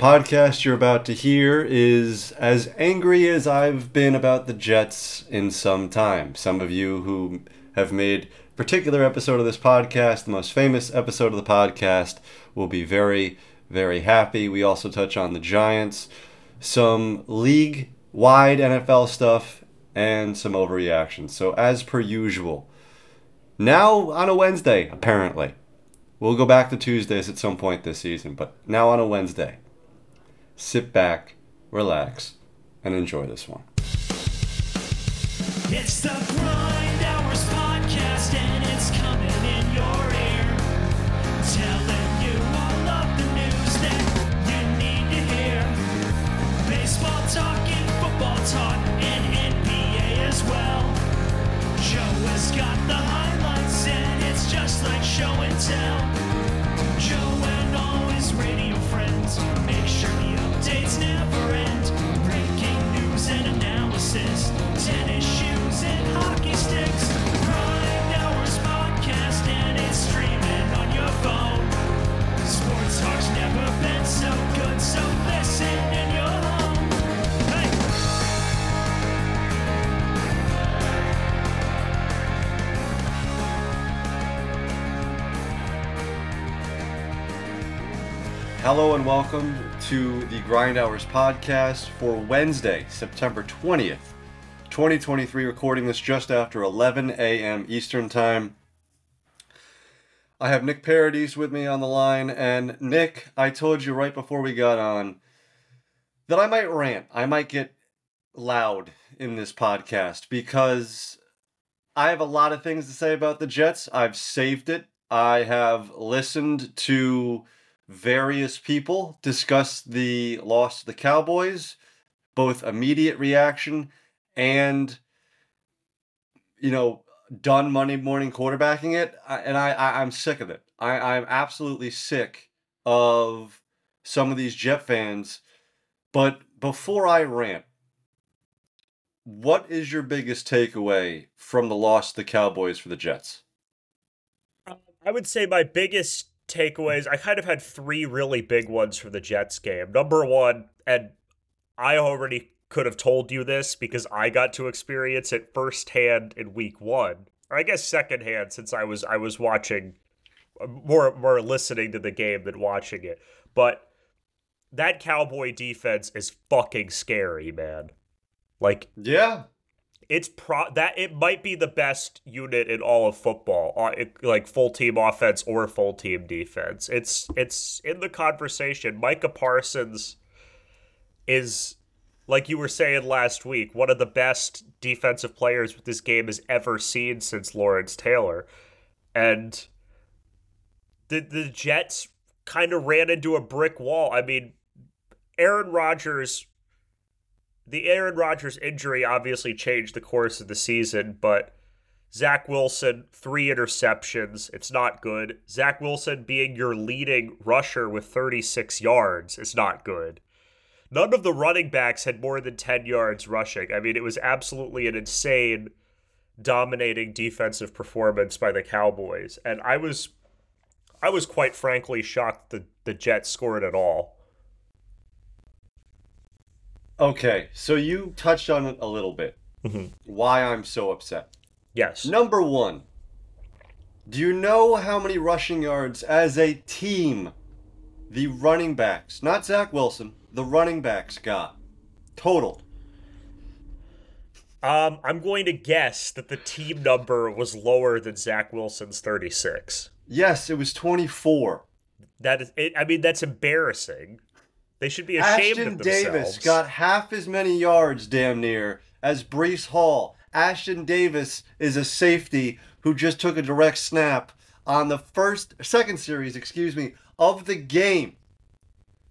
podcast you're about to hear is as angry as I've been about the Jets in some time. Some of you who have made particular episode of this podcast, the most famous episode of the podcast, will be very, very happy. We also touch on the Giants, some league wide NFL stuff, and some overreactions. So, as per usual, now on a Wednesday, apparently. We'll go back to Tuesdays at some point this season, but now on a Wednesday sit back, relax, and enjoy this one. It's the Grind Hours Podcast, and it's coming in your ear. Telling you all of the news that you need to hear. Baseball talking, football talk, and NBA as well. Joe has got the highlights, and it's just like show and tell. Joe and all his radio friends Hello and welcome to the Grind Hours podcast for Wednesday, September 20th, 2023. Recording this just after 11 a.m. Eastern Time. I have Nick Paradies with me on the line, and Nick, I told you right before we got on that I might rant. I might get loud in this podcast because I have a lot of things to say about the Jets. I've saved it. I have listened to various people discuss the loss to the Cowboys, both immediate reaction and, you know, done Monday morning quarterbacking it. And I, I I'm sick of it. I, I'm absolutely sick of some of these Jet fans. But before I rant, what is your biggest takeaway from the loss to the Cowboys for the Jets? Uh, I would say my biggest takeaways. I kind of had three really big ones for the Jets game. Number one, and I already could have told you this because I got to experience it firsthand in week one. Or I guess secondhand since I was I was watching uh, more more listening to the game than watching it. But that cowboy defense is fucking scary, man. Like Yeah it's pro that it might be the best unit in all of football, uh, it, like full team offense or full team defense. It's it's in the conversation. Micah Parsons is like you were saying last week, one of the best defensive players this game has ever seen since Lawrence Taylor. And the the Jets kind of ran into a brick wall. I mean, Aaron Rodgers the Aaron Rodgers injury obviously changed the course of the season, but Zach Wilson, three interceptions. It's not good. Zach Wilson being your leading rusher with 36 yards is not good. None of the running backs had more than 10 yards rushing. I mean, it was absolutely an insane, dominating defensive performance by the Cowboys. And I was I was quite frankly shocked that the Jets scored at all. Okay, so you touched on it a little bit. Mm-hmm. Why I'm so upset. Yes. Number one, do you know how many rushing yards as a team the running backs, not Zach Wilson, the running backs got total? Um, I'm going to guess that the team number was lower than Zach Wilson's 36. Yes, it was 24. That is, it, I mean, that's embarrassing. They should be ashamed Ashtyn of themselves. Davis got half as many yards, damn near, as Breece Hall. Ashtyn Davis is a safety who just took a direct snap on the first, second series, excuse me, of the game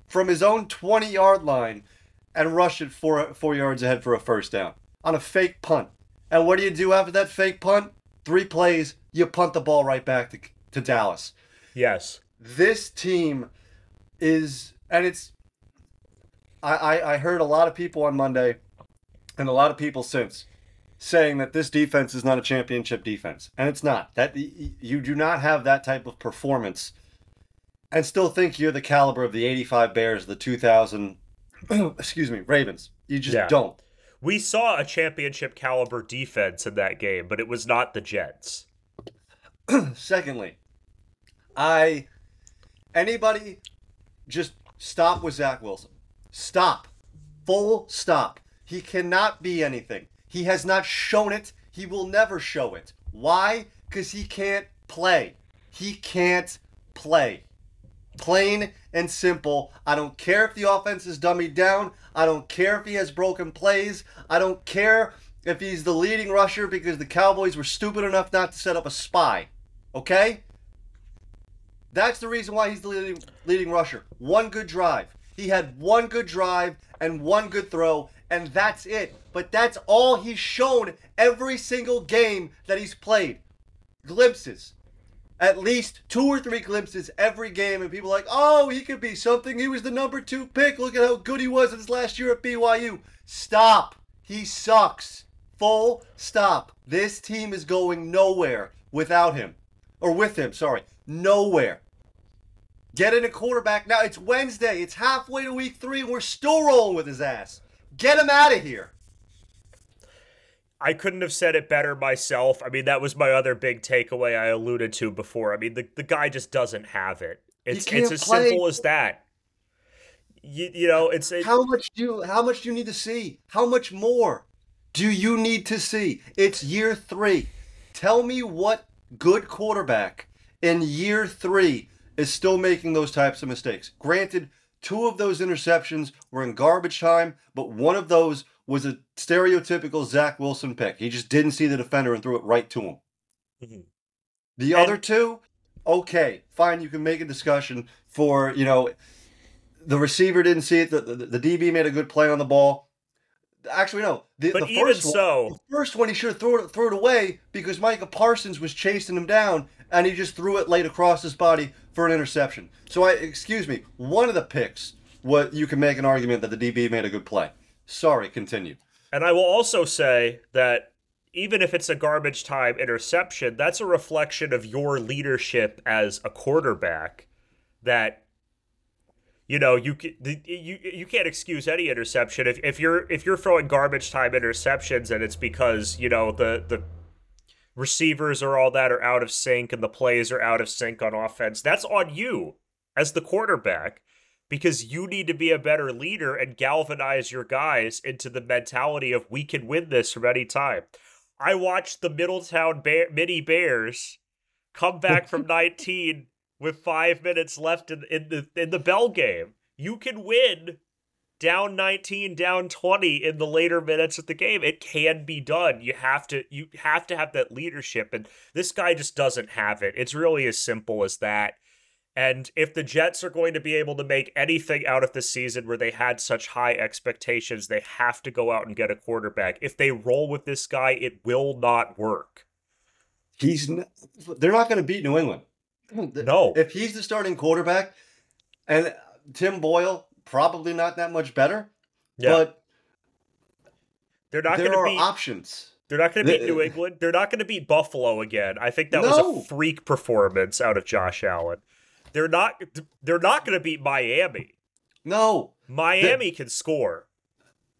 from his own 20 yard line and rushed it four, four yards ahead for a first down on a fake punt. And what do you do after that fake punt? Three plays, you punt the ball right back to, to Dallas. Yes. This team is, and it's I, I, I heard a lot of people on Monday and a lot of people since saying that this defense is not a championship defense, and it's not. That you do not have that type of performance and still think you're the caliber of the 85 Bears, the 2000, excuse me, Ravens. You just Yeah. don't. We saw a championship caliber defense in that game, but it was not the Jets. Secondly, I anybody just stop with Zach Wilson. Stop. Full stop. He cannot be anything. He has not shown it. He will never show it. Why? Because he can't play. He can't play. Plain and simple. I don't care if the offense is dummied down. I don't care if he has broken plays. I don't care if he's the leading rusher because the Cowboys were stupid enough not to set up a spy. Okay? That's the reason why he's the leading, leading rusher. One good drive. He had one good drive and one good throw, and that's it. But that's all he's shown every single game that he's played. Glimpses. At least two or three glimpses every game, and people like, oh, he could be something. He was the number two pick. Look at how good he was in his last year at BYU. Stop. He sucks. Full stop. This team is going nowhere without him. Or with him, sorry. Nowhere. Get in a quarterback now. It's Wednesday. It's halfway to week three, and we're still rolling with his ass. Get him out of here. I couldn't have said it better myself. I mean, that was my other big takeaway I alluded to before. I mean, the, the guy just doesn't have it. It's it's as play. simple as that. You, you know, it's it, How much do you, how much do you need to see? How much more do you need to see? It's year three. Tell me what good quarterback in year three is still making those types of mistakes. Granted, two of those interceptions were in garbage time, but one of those was a stereotypical Zach Wilson pick. He just didn't see the defender and threw it right to him. Mhm. The And- other two, okay, fine. You can make a discussion for you know the receiver didn't see it. The, the, the DB made a good play on the ball. Actually, no. The, but the even first one, so, the first one he should have thrown it, threw it away because Micah Parsons was chasing him down and he just threw it late across his body for an interception. So I excuse me, one of the picks, what you can make an argument that the DB made a good play. Sorry, continue. And I will also say that even if it's a garbage time interception, that's a reflection of your leadership as a quarterback. That you know you you you can't excuse any interception if, if you're if you're throwing garbage time interceptions and it's because you know the the receivers or all that are out of sync and the plays are out of sync on offense. That's on you as the quarterback because you need to be a better leader and galvanize your guys into the mentality of we can win this from any time. I watched the Middletown Bear, Mini Bears come back from 19 with five minutes left in, in the in the bell game. You can win down 19, down 20 in the later minutes of the game. It can be done. You have to you have to have that leadership and this guy just doesn't have it. It's really as simple as that. And if the Jets are going to be able to make anything out of the season where they had such high expectations, they have to go out and get a quarterback. If they roll with this guy, it will not work. He's n- they're not going to beat New England. No. If he's the starting quarterback and Tim Boyle probably not that much better, Yeah. but they're not there going are to beat options. they're not going to beat New England. They're not going to beat Buffalo again. I think that was a freak performance out of Josh Allen. They're not they're not going to beat Miami. No, Miami can score.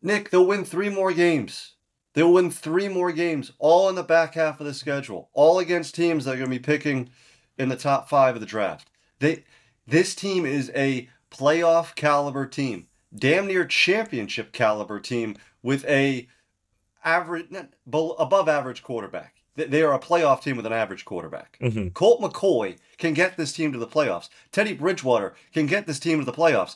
Nick, they'll win three more games. They'll win three more games, all in the back half of the schedule, all against teams that are going to be picking in the top five of the draft. They, this team is a playoff caliber team, damn near championship caliber team with a average, above average quarterback. They- are a playoff team with an average quarterback. Mhm. Colt McCoy can get this team to the playoffs. Teddy Bridgewater can get this team to the playoffs.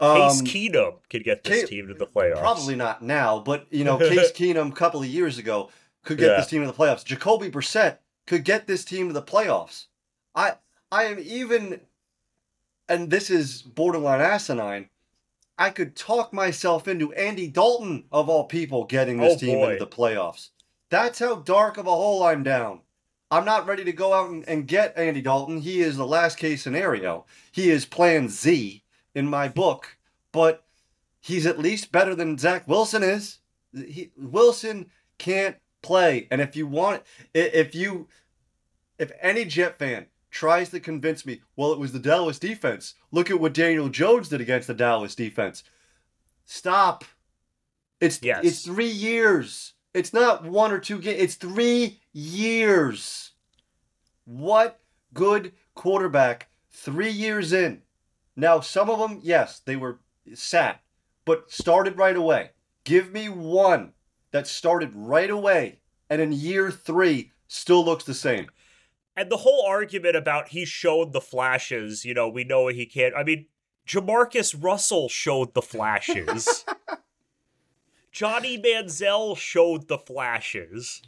Case Um, Keenum could get this team to the playoffs. Probably not now, but you know, Case Keenum a couple of years ago could get Yeah. this team to the playoffs. Jacoby Brissett could get this team to the playoffs. I I am even and this is borderline asinine. I could talk myself into Andy Dalton of all people getting this Oh, team boy. into the playoffs. That's how dark of a hole I'm down. I'm not ready to go out and, and get Andy Dalton. He is the last case scenario. He is plan Z in my book, but he's at least better than Zach Wilson is. He, Wilson can't play, and if you want, if you, if any Jet fan tries to convince me, well, it was the Dallas defense. Look at what Daniel Jones did against the Dallas defense. Stop. It's Yes. it's three years. It's not one or two games. It's three years. What good quarterback three years in? Now, some of them, yes, they were sat, but started right away. Give me one that started right away and in year three still looks the same. And the whole argument about he showed the flashes, you know, we know he can't. I mean, Jamarcus Russell showed the flashes. Johnny Manziel showed the flashes.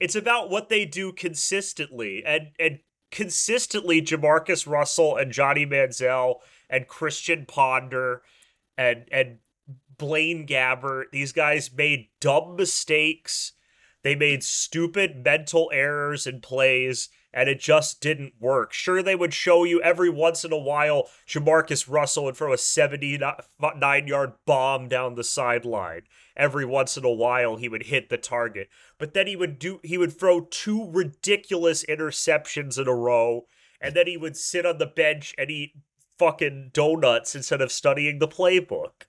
It's about what they do consistently, and and consistently, Jamarcus Russell and Johnny Manziel and Christian Ponder and and Blaine Gabbert. These guys made dumb mistakes. They made stupid mental errors and plays, and it just didn't work. Sure, they would show you every once in a while Jamarcus Russell would throw a 79 yard bomb down the sideline. Every once in a while, he would hit the target. But then he would do he would throw two ridiculous interceptions in a row, and then he would sit on the bench and eat fucking donuts instead of studying the playbook.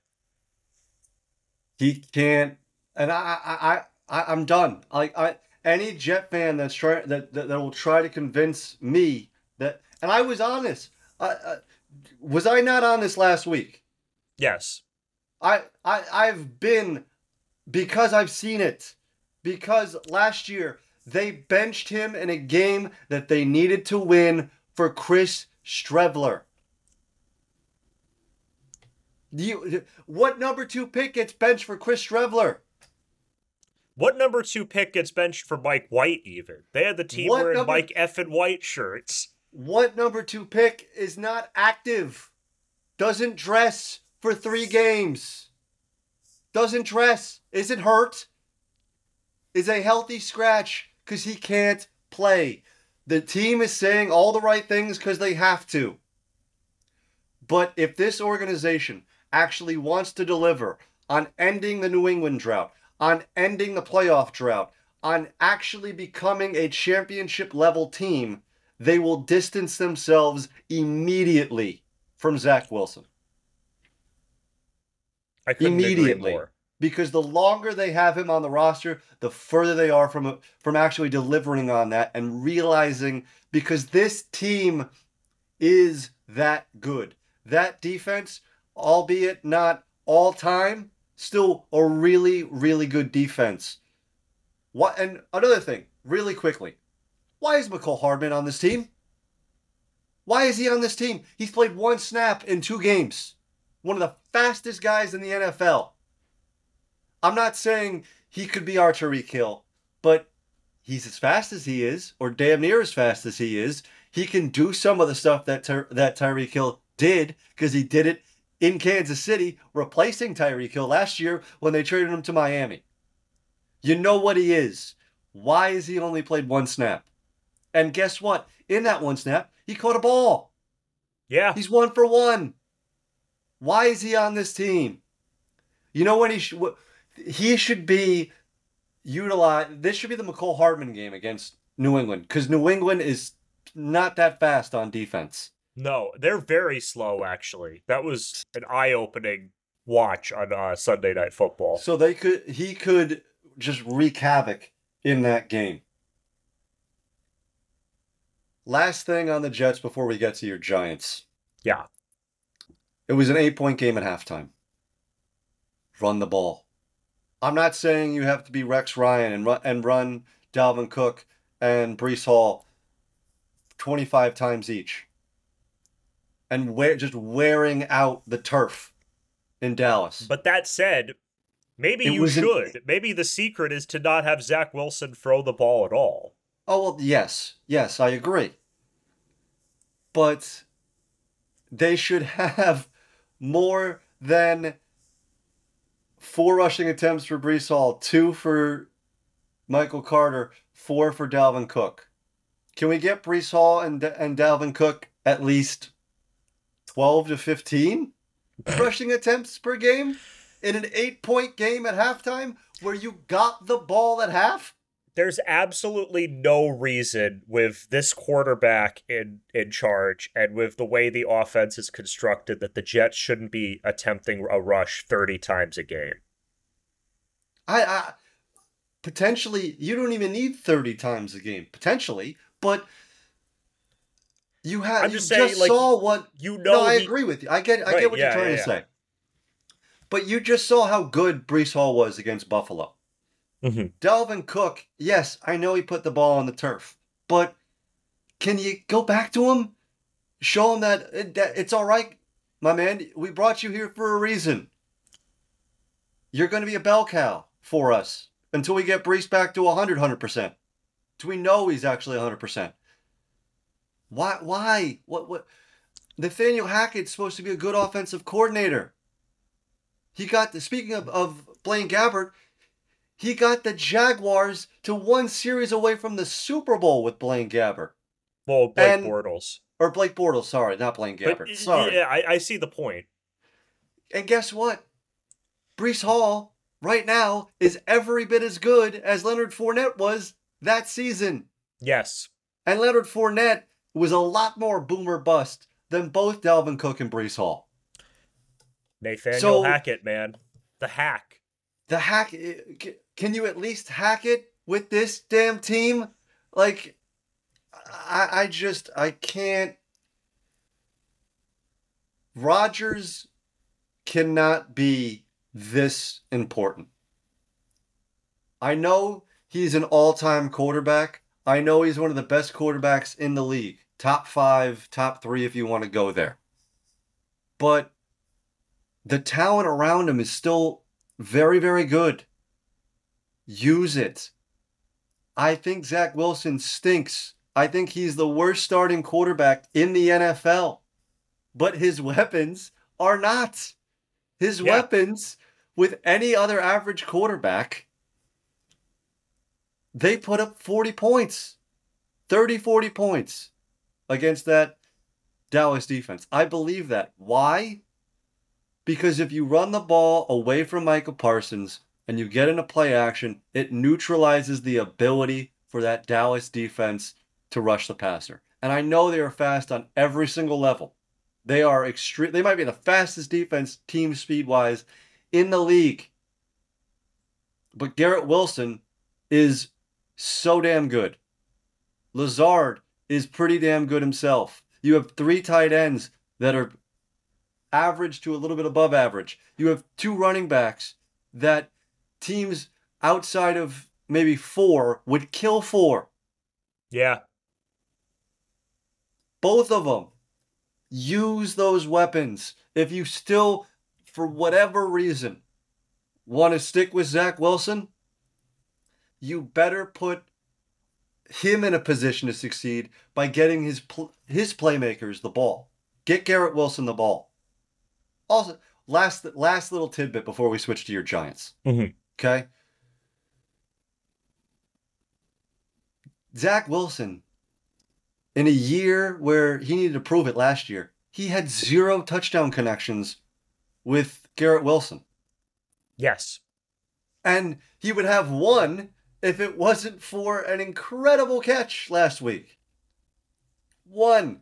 He can't, and I, I, I, I I'm done. Like I, any Jet fan that's trying that, that that will try to convince me that, and I was honest. I, I, was I not on this last week? Yes. I, I, I've been because I've seen it. Because last year they benched him in a game that they needed to win for Chris Streveler. You, what number two pick gets benched for Chris Streveler? What number two pick gets benched for Mike White, even? They had the team What wearing number- Mike effing White shirts. What number two pick is not active? Doesn't dress for three games. Doesn't dress. Isn't hurt. Is a healthy scratch because he can't play. The team is saying all the right things because they have to. But if this organization actually wants to deliver on ending the New England drought, on ending the playoff drought, on actually becoming a championship level team, they will distance themselves immediately from Zach Wilson. I couldn't agree Immediately. more. Because the longer they have him on the roster, the further they are from from actually delivering on that and realizing because this team is that good. That defense, albeit not all time, still a really, really good defense. What and another thing, really quickly. Why is Mecole Hardman on this team? Why is he on this team? He's played one snap in two games. One of the fastest guys in the NFL. I'm not saying he could be our Tyreek Hill, but he's as fast as he is, or damn near as fast as he is. He can do some of the stuff that Ty- that Tyreek Hill did because he did it in Kansas City, replacing Tyreek Hill last year when they traded him to Miami. You know what he is. Why has he only played one snap? And guess what? In that one snap, he caught a ball. Yeah. He's one for one. Why is he on this team? You know when he should he should be utilized. This should be the Mecole Hardman game against New England because New England is not that fast on defense. No, they're very slow, actually. That was an eye opening watch on uh, Sunday Night Football. So they could he could just wreak havoc in that game. Last thing on the Jets before we get to your Giants. Yeah. It was an eight point game at halftime. Run the ball. I'm not saying you have to be Rex Ryan and run, and run Dalvin Cook and Breece Hall 25 times each. And wear, just wearing out the turf in Dallas. But that said, maybe It you was an- should. Maybe the secret is to not have Zach Wilson throw the ball at all. Oh, well, yes. Yes, I agree. But they should have more than four rushing attempts for Breece Hall, two for Michael Carter, four for Dalvin Cook. Can we get Breece Hall and, and Dalvin Cook at least 12 to 15 rushing attempts per game in an eight point game at halftime where you got the ball at half? There's absolutely no reason with this quarterback in in charge and with the way the offense is constructed that the Jets shouldn't be attempting a rush 30 times a game. I, I potentially you don't even need 30 times a game potentially, but you have I'm you just just, like, saw what You know No, I he- agree with you. I get I Right, get what yeah, you're trying yeah, to yeah. say. But you just saw how good Breece Hall was against Buffalo. Mhm. Dalvin Cook, yes, I know he put the ball on the turf, but can you go back to him? Show him that, it- that it's all right, my man. We brought you here for a reason. You're going to be a bell cow for us until we get Breece back to 100, 100%. Do we know he's actually 100%? Why? Why? What? What? Nathaniel Hackett's supposed to be a good offensive coordinator. He got the speaking of, of Blaine Gabbert, he got the Jaguars to one series away from the Super Bowl with Blaine Gabbert. Well, Blake And- Bortles. Or Blake Bortles, sorry, not Blaine But Gabbert. sorry. yeah, I, I see the point. And guess what? Breece Hall, right now, is every bit as good as Leonard Fournette was that season. Yes. And Leonard Fournette was a lot more boomer bust than both Dalvin Cook and Breece Hall. Nathaniel So- Hackett, man. The hack. the hack c- can you at least hack it with this damn team? Like i i just i can't. Rodgers cannot be this important. I know he's an all-time quarterback. I know he's one of the best quarterbacks in the league. Top 5 top 3 if you want to go there. But the talent around him is still very, very good. Use it. I think Zach Wilson stinks. I think he's the worst starting quarterback in the NFL. But his weapons are not. His Yeah. weapons, with any other average quarterback, they put up 40 points, 30, 40 points against that Dallas defense. I believe that. Why? Because if you run the ball away from Michael Parsons and you get into play action, it neutralizes the ability for that Dallas defense to rush the passer. And I know they are fast on every single level. They are extreme. They might be the fastest defense team speed wise in the league. But Garrett Wilson is so damn good. Lazard is pretty damn good himself. You have three tight ends that are average to a little bit above average. You have two running backs that teams outside of maybe four would kill for. Yeah. Both of them. Use those weapons. If you still, for whatever reason, want to stick with Zach Wilson, you better put him in a position to succeed by getting his pl- his playmakers the ball. Get Garrett Wilson the ball. Also, last last little tidbit before we switch to your Giants. Mhm. Okay. Zach Wilson, in a year where he needed to prove it last year, he had zero touchdown connections with Garrett Wilson. Yes. And he would have one if it wasn't for an incredible catch last week. One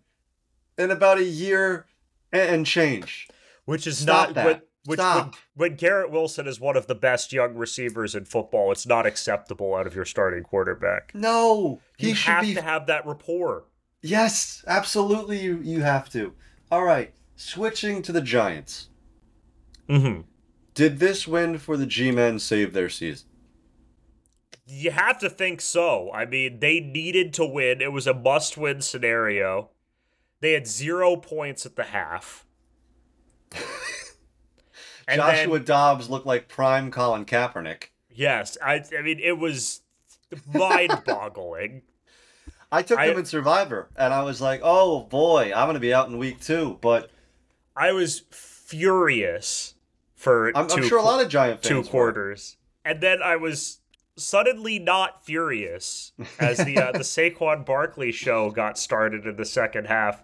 in about a year and change. Which is Stop not that. when, which when, when Garrett Wilson is one of the best young receivers in football, it's not acceptable out of your starting quarterback. No, he You should have be. to have that rapport. Yes, absolutely. You you have to. All right, switching to the Giants. Mm-hmm. Did this win for the G-men save their season? You have to think so. I mean, they needed to win. It was a must-win scenario. They had zero points at the half. And then- Joshua Dobbs looked like prime Colin Kaepernick. yes, I. I mean, it was mind-boggling. I took I- him in Survivor, and I was like, "Oh boy, I'm gonna be out in week two. But I was furious for I'm, I'm sure a lot of Giant two fans were. quarters, and then I was suddenly not furious as the uh, the Saquon Barkley show got started in the second half.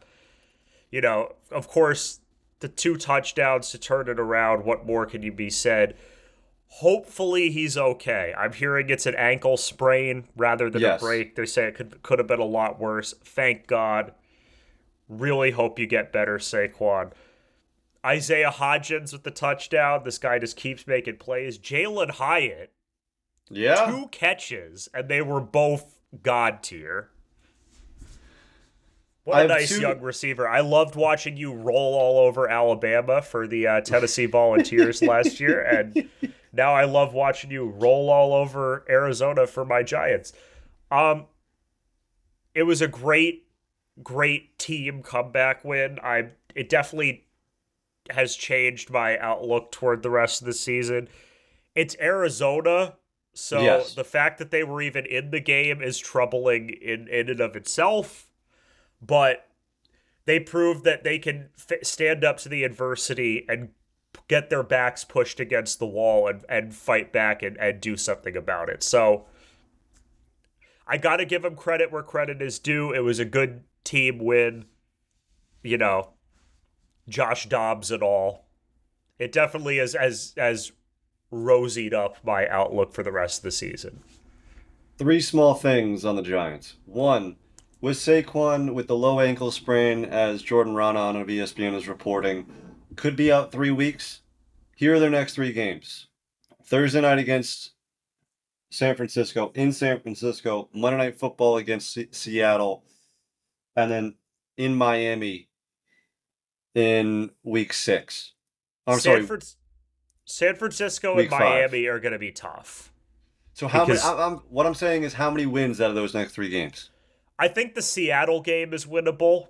You know, of course, the two touchdowns to turn it around. What more can you be said? Hopefully he's okay. I'm hearing it's an ankle sprain rather than Yes. a break. They say it could could have been a lot worse. Thank God. Really hope you get better, Saquon. Isaiah Hodgins with the touchdown. This guy just keeps making plays. Jalen Hyatt, Yeah. two catches, and they were both god tier. What a nice two- young receiver. I loved watching you roll all over Alabama for the uh, Tennessee Volunteers last year, and now I love watching you roll all over Arizona for my Giants. Um, it was a great, great team comeback win. I it definitely has changed my outlook toward the rest of the season. It's Arizona, so Yes. the fact that they were even in the game is troubling in in and of itself. But they proved that they can f- stand up to the adversity and get their backs pushed against the wall and, and fight back and, and do something about it. So I got to give them credit where credit is due. It was a good team win. You know, Josh Dobbs and all. It definitely is as as rosied up my outlook for the rest of the season. Three small things on the Giants. One, with Saquon with the low ankle sprain, as Jordan Raanan of ESPN is reporting, could be out three weeks. Here are their next three games: Thursday night against San Francisco in San Francisco, Monday Night Football against Se- Seattle, and then in Miami in Week Six. I'm San, sorry. Fran- San Francisco Week and five. Miami are going to be tough. So how because- many? I, I'm, what I'm saying is how many wins out of those next three games? I think the Seattle game is winnable.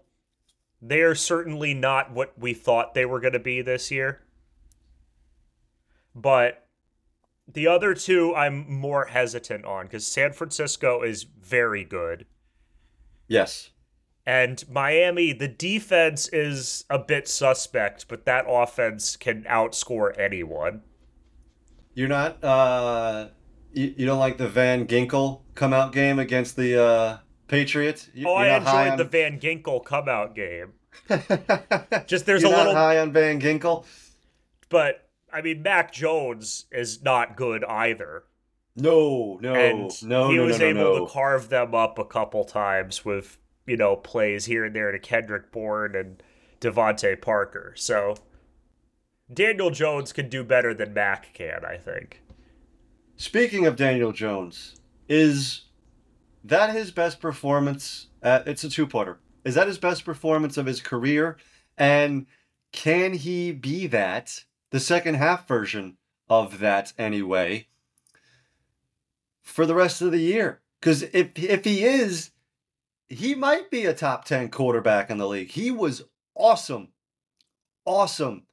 They are certainly not what we thought they were going to be this year. But the other two, I'm more hesitant on because San Francisco is very good. Yes. And Miami, the defense is a bit suspect, but that offense can outscore anyone. You're not uh you, you don't like the Van Ginkel come out game against the uh Patriots? You, Oh, I you're not high enjoyed the Van Ginkel come out game. Just there's You're a not little high on Van Ginkel? but I mean Mac Jones is not good either. No, no, and no, he no, was no, no, able to carve them up a couple times with you know plays here and there to Kendrick Bourne and DeVante Parker. So Daniel Jones could do better than Mac can, I think. Speaking of Daniel Jones, is that his best performance? At, it's a two-parter. Is that his best performance of his career? And can he be that, the second half version of that anyway, for the rest of the year? Because if, if he is, he might be a top 10 quarterback in the league. He was awesome. Awesome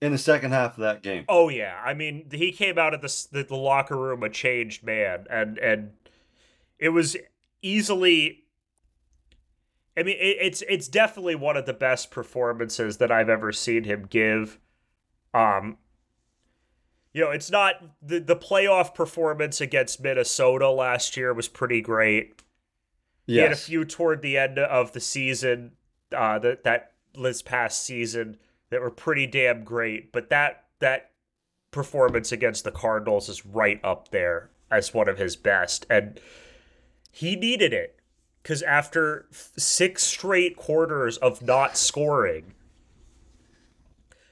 in the second half of that game. Oh yeah, I mean he came out of the the, the locker room a changed man, and and it was easily. I mean, it, it's it's definitely one of the best performances that I've ever seen him give. Um, you know, it's not the the playoff performance against Minnesota last year was pretty great. Yes. He had a few toward the end of the season, uh, that that this past season that were pretty damn great. But that that performance against the Cardinals is right up there as one of his best, and he needed it because after six straight quarters of not scoring.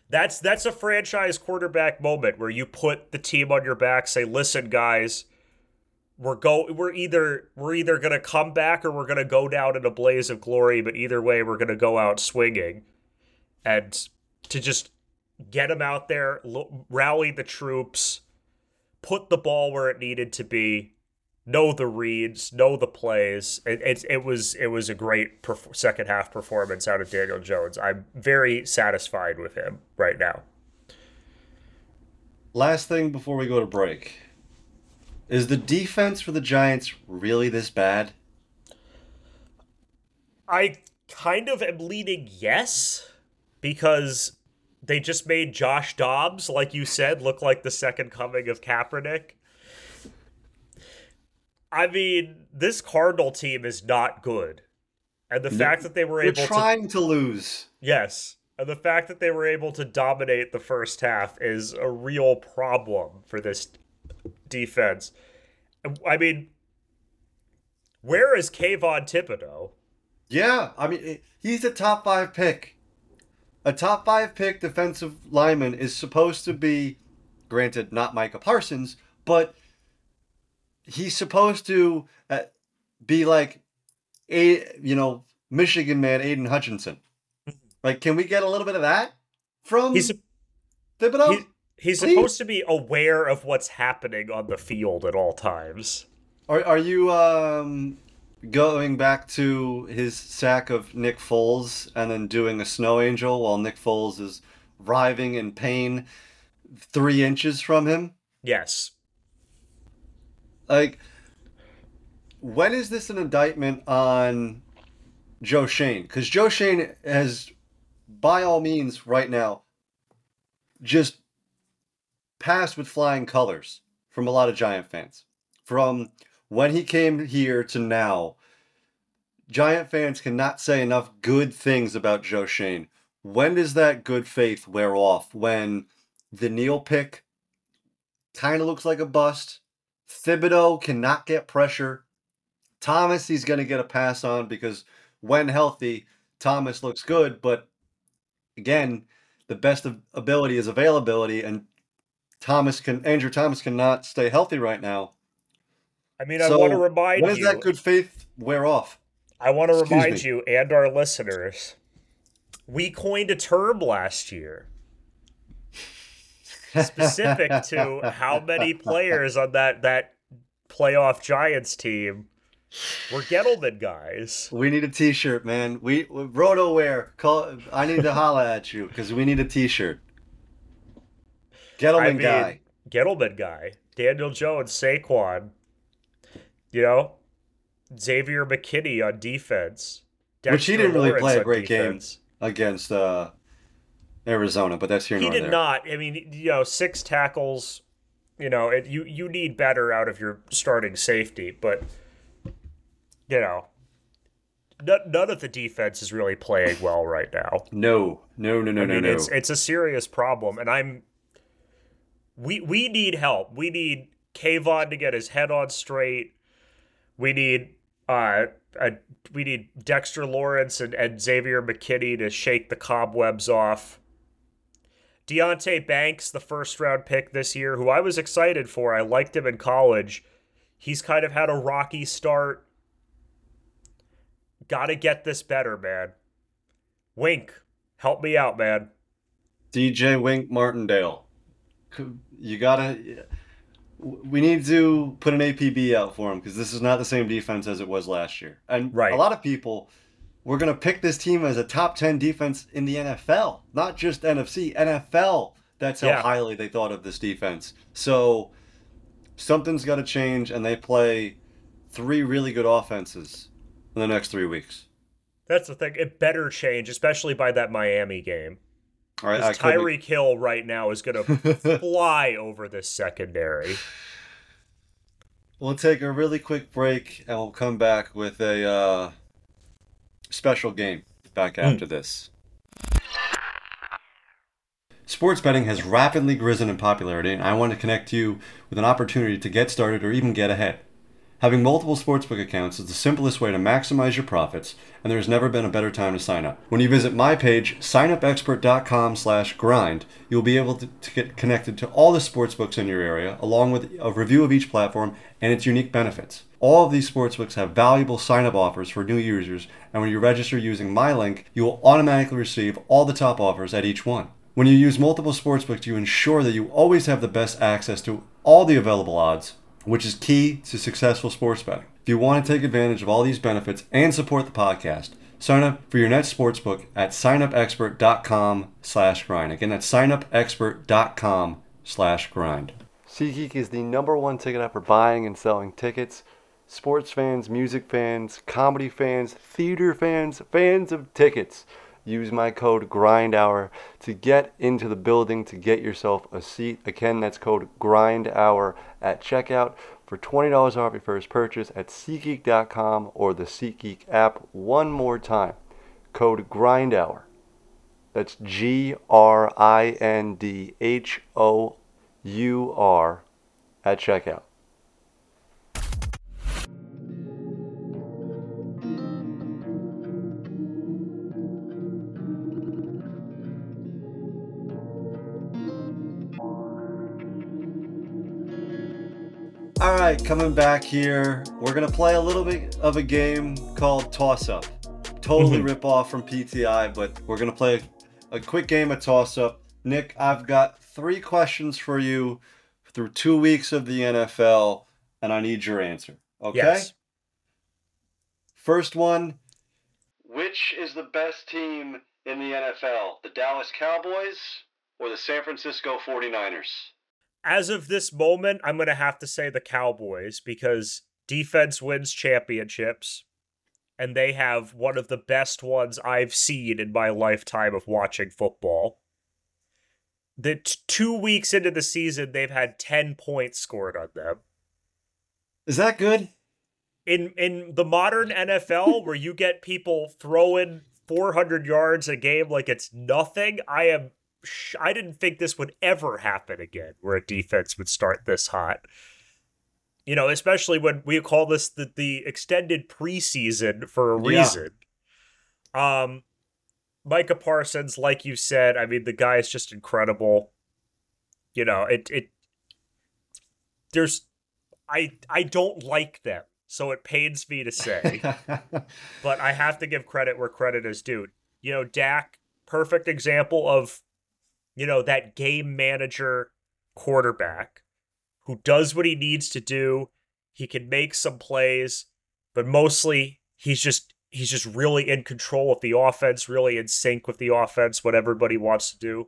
That's that's a franchise quarterback moment where you put the team on your back, say, "Listen, guys, we're go we're either we're either gonna come back or we're gonna go down in a blaze of glory but either way we're gonna go out swinging and to just get them out there rally the troops put the ball where it needed to be know the reads know the plays it, it, it was it was a great perf- second half performance out of daniel jones i'm very satisfied with him right now Last thing before we go to break. Is the defense for the Giants really this bad? I kind of am leaning yes because they just made Josh Dobbs, like you said, look like the second coming of Kaepernick. I mean, this Cardinal team is not good. And the fact that they were We're able to trying to lose. Yes. And the fact that they were able to dominate the first half is a real problem for this defense. I mean, where is Kayvon Thibodeaux? Yeah, I mean, he's a top five pick. A top five pick defensive lineman is supposed to be, granted, not Micah Parsons, but he's supposed to uh, be like, a you know, Michigan man Aidan Hutchinson. Like, can we get a little bit of that from he's, Thibodeaux? He, he's Please? supposed to be aware of what's happening on the field at all times. Are are you um going back to his sack of Nick Foles and then doing a snow angel while Nick Foles is writhing in pain three inches from him? Yes. Like, when is this an indictment on Joe Schoen? Because Joe Schoen has, by all means, right now, just passed with flying colors from a lot of Giant fans. From when he came here to now, Giant fans cannot say enough good things about Joe Schoen. When does that good faith wear off? When the Neal pick kind of looks like a bust. Thibodeaux cannot get pressure. Thomas, he's going to get a pass on because when healthy, Thomas looks good. But again, the best of ability is availability, and Thomas can Andrew Thomas cannot stay healthy right now. I mean, so I want to remind you when does that good faith wear off? I want to remind me. you and our listeners, we coined a term last year specific to how many players on that that playoff Giants team were Gettleman guys. We need a T-shirt, man. We, we RotoWear. Call. I need to holla at you because we need a T-shirt. Gettleman I mean, guy. Gettleman guy. Daniel Jones, Saquon, you know, Xavier McKinney on defense. Dexter Which he didn't really Lawrence play a great defense. game against uh, Arizona, but that's here. He did there. not. I mean, you know, six tackles. You know, it, you you need better out of your starting safety, but you know, none of the defense is really playing well right now. No, no, no, no, I mean, no, no. It's it's a serious problem, and I'm. We we need help. We need Kayvon to get his head on straight. We need uh, uh, we need Dexter Lawrence and, and Xavier McKinney to shake the cobwebs off. Deonte Banks, the first round pick this year, who I was excited for. I liked him in college. He's kind of had a rocky start. Got to get this better, man. Wink, help me out, man. DJ Wink Martindale. You got to we need to put an APB out for him because this is not the same defense as it was last year. And right. a lot of people were going to pick this team as a top 10 defense in the NFL, not just NFC, NFL. That's how yeah. highly they thought of this defense. So something's got to change, and they play three really good offenses in the next three weeks. That's the thing. It better change, especially by that Miami game. All right, Tyreek Hill right now is going to fly over this secondary. We'll take a really quick break and we'll come back with a uh, special game back mm. after this. Sports betting has rapidly risen in popularity, and I want to connect you with an opportunity to get started or even get ahead. Having multiple sportsbook accounts is the simplest way to maximize your profits, and there's never been a better time to sign up. When you visit my page, signupexpert.com/grind, you'll be able to, to, get connected to all the sportsbooks in your area, along with a review of each platform and its unique benefits. All of these sportsbooks have valuable sign-up offers for new users, and when you register using my link, you will automatically receive all the top offers at each one. When you use multiple sportsbooks, you ensure that you always have the best access to all the available odds which is key to successful sports betting. If you want to take advantage of all these benefits and support the podcast, sign up for your next sportsbook at signupexpert.com slash grind. Again, that's signupexpert.com slash grind. SeatGeek is the number one ticket app for buying and selling tickets. Sports fans, music fans, comedy fans, theater fans, fans of tickets. Use my code GRINDHOUR to get into the building to get yourself a seat. Again, that's code GRINDHOUR at checkout for $20 off your first purchase at SeatGeek.com or the SeatGeek app. One more time, code GRINDHOUR. That's G R I N D H O U R at checkout. Right, coming back here, we're gonna play a little bit of a game called Toss Up. Totally Mhm. rip off from PTI, but we're gonna play a, a quick game of Toss Up. Nick, I've got three questions for you through two weeks of the NFL, and I need your answer. Okay. Yes. First one. Which is the best team in the NFL? The Dallas Cowboys or the San Francisco 49ers? As of this moment, I'm going to have to say the Cowboys because defense wins championships and they have one of the best ones I've seen in my lifetime of watching football. The t- 2 weeks into the season, they've had 10 points scored on them. Is that good? in in the modern NFL where you get people throwing 400 yards a game like it's nothing, I am I didn't think this would ever happen again where a defense would start this hot. You know, especially when we call this the, the extended preseason for a Yeah. reason. Um Micah Parsons, like you said, I mean the guy is just incredible. You know, it it there's I I don't like them, so it pains me to say, but I have to give credit where credit is due. You know, Dak, perfect example of, you know, that game manager quarterback who does what he needs to do. He can make some plays, but mostly he's just he's just really in control of the offense, really in sync with the offense, what everybody wants to do.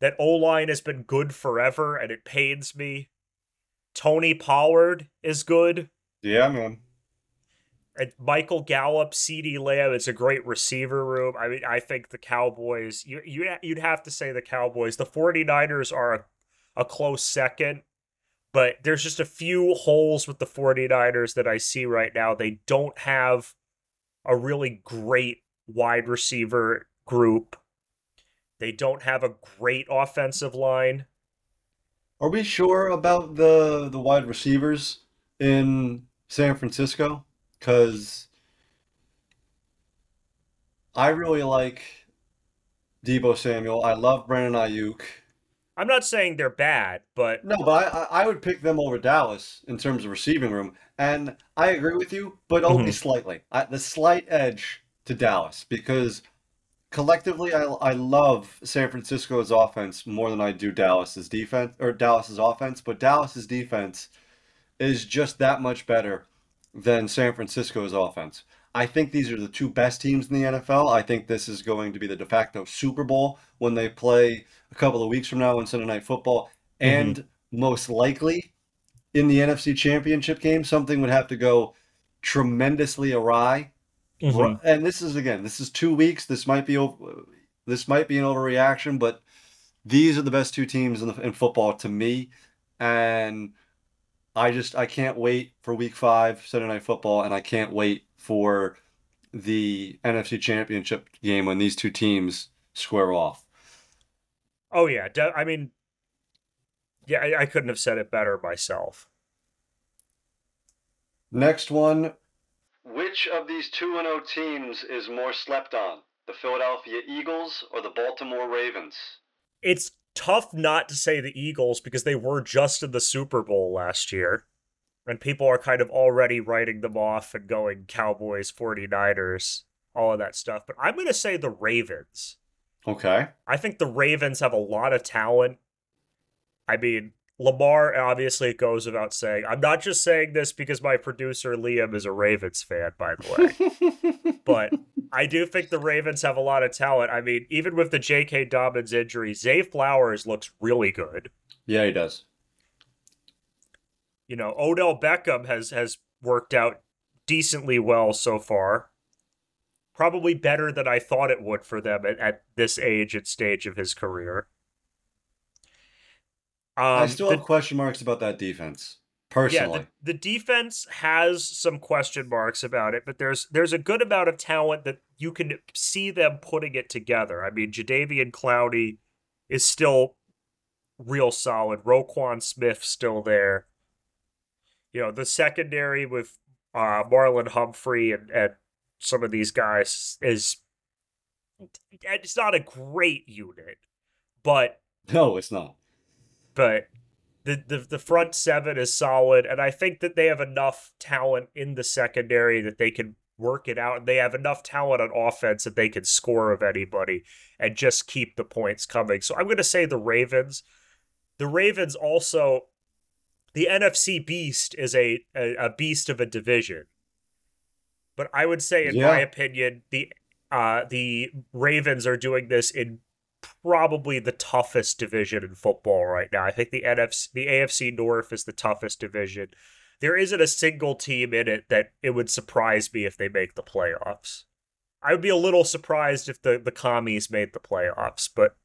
That O line has been good forever, and it pains me. Tony Pollard is good. yeah, man. Michael Gallup, CeeDee Lamb, it's a great receiver room. I mean, I think the Cowboys, you, you, you'd have to say the Cowboys. The 49ers are a, a close second, but there's just a few holes with the 49ers that I see right now. They don't have a really great wide receiver group, they don't have a great offensive line. Are we sure about the the wide receivers in San Francisco? Because I really like Deebo Samuel. I love Brandon Aiyuk. I'm not saying they're bad, but No, but I, I would pick them over Dallas in terms of receiving room. And I agree with you, but only mm-hmm. slightly. I, the slight edge to Dallas because collectively I, I love San Francisco's offense more than I do Dallas's defense or Dallas's offense, but Dallas's defense is just that much better than San Francisco's offense. I think these are the two best teams in the NFL. I think this is going to be the de facto Super Bowl when they play a couple of weeks from now on Sunday Night Football. Mm-hmm. And most likely in the NFC Championship game, something would have to go tremendously awry. Mm-hmm. Ru- And this is again, this is two weeks. This might be this might be an overreaction, but these are the best two teams in, the, in football to me. And I just I can't wait for Week Five Sunday Night Football, and I can't wait for the NFC Championship game when these two teams square off. Oh yeah, I mean, yeah, I, I couldn't have said it better myself. Next one. Which of these 2 0 teams is more slept on? The Philadelphia Eagles or the Baltimore Ravens? It's tough not to say the Eagles because they were just in the Super Bowl last year, and people are kind of already writing them off and going Cowboys, 49ers, all of that stuff. But I'm going to say the Ravens. Okay. I think the Ravens have a lot of talent. I mean, Lamar, obviously, it goes without saying. I'm not just saying this because my producer, Liam, is a Ravens fan, by the way. but I do think the Ravens have a lot of talent. I mean, even with the J.K. Dobbins injury, Zay Flowers looks really good. yeah, he does. You know, Odell Beckham has has worked out decently well so far. Probably better than I thought it would for them at, at this age and stage of his career. Um, I still the- have question marks about that defense. personally. Yeah, the, the defense has some question marks about it, but there's there's a good amount of talent that you can see them putting it together. I mean, Jadeveon Clowney is still real solid. Roquan Smith still there. You know, the secondary with uh, Marlon Humphrey and, and some of these guys is it's not a great unit, but no, it's not. But the, the the front seven is solid, and I think that they have enough talent in the secondary that they can work it out, and they have enough talent on offense that they can score of anybody and just keep the points coming. So I'm going to say the Ravens. The Ravens also, the NFC beast is a, a, a beast of a division, but I would say, in yeah. my opinion, the uh, the Ravens are doing this in probably the toughest division in football right now. I think the NFC, the AFC North is the toughest division. There isn't a single team in it that it would surprise me if they make the playoffs. I would be a little surprised if the the commies made the playoffs, but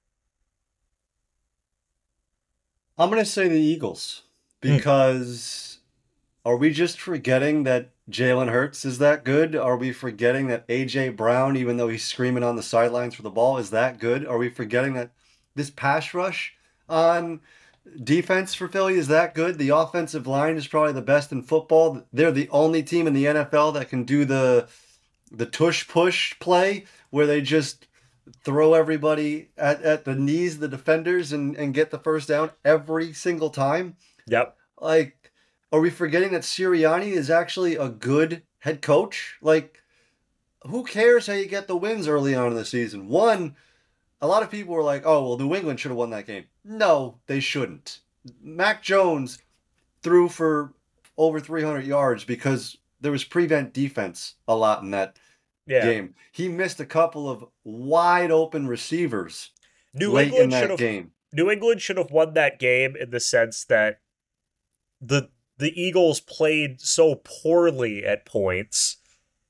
I'm going to say the Eagles hmm. because mm. are we just forgetting that Jalen Hurts is that good? Are we forgetting that AJ Brown, even though he's screaming on the sidelines for the ball, is that good? Are we forgetting that this pass rush on defense for Philly is that good? The offensive line is probably the best in football. They're the only team in the NFL that can do the the tush push play where they just throw everybody at, at the knees of the defenders and, and get the first down every single time. Yep. Like are we forgetting that Sirianni is actually a good head coach? Like, who cares how you get the wins early on in the season? One, a lot of people were like, oh, well, New England should have won that game. No, they shouldn't. Mac Jones threw for over 300 yards because there was prevent defense a lot in that yeah. game. He missed a couple of wide open receivers New late England in that game. New England should have won that game in the sense that the the Eagles played so poorly at points.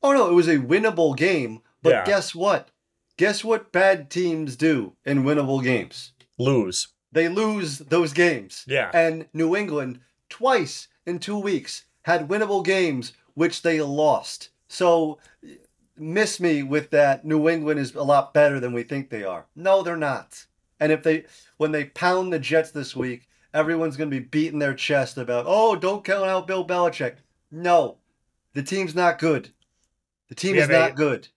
Oh no, it was a winnable game. But yeah. guess what? Guess what bad teams do in winnable games? Lose. They lose those games. Yeah. And New England twice in 2 weeks had winnable games which they lost. So miss me with that New England is a lot better than we think they are. No, they're not. And if they when they pound the Jets this week, everyone's going to be beating their chest about, oh, don't count out Bill Belichick. No, the team's not good. The team is not a, good.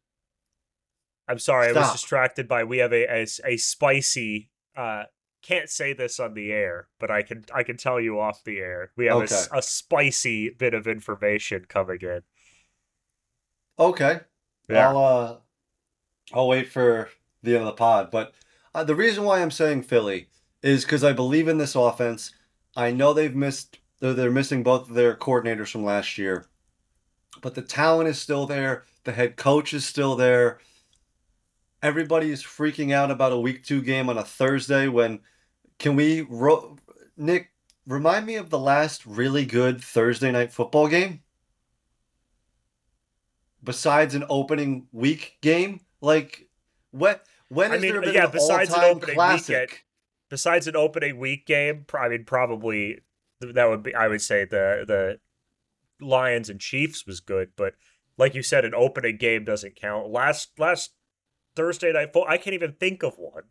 I'm sorry, Stop. I was distracted by we have a a, a spicy. Uh, can't say this on the air, but I can I can tell you off the air. We have okay. a, a spicy bit of information coming in. Okay, yeah. I'll uh, I'll wait for the end of the pod. But uh, the reason why I'm saying Philly is because I believe in this offense. I know they've missed they're, they're missing both of their coordinators from last year, but the talent is still there. The head coach is still there. Everybody is freaking out about a week two game on a Thursday. When can we, ro- Nick? Remind me of the last really good Thursday night football game. Besides an opening week game, like what? When has I mean, there been yeah, an besides an opening classic? Weekend besides an opening week game, I mean, probably that would be. I would say the the Lions and Chiefs was good, but like you said, an opening game doesn't count. Last last Thursday night, I can't even think of one.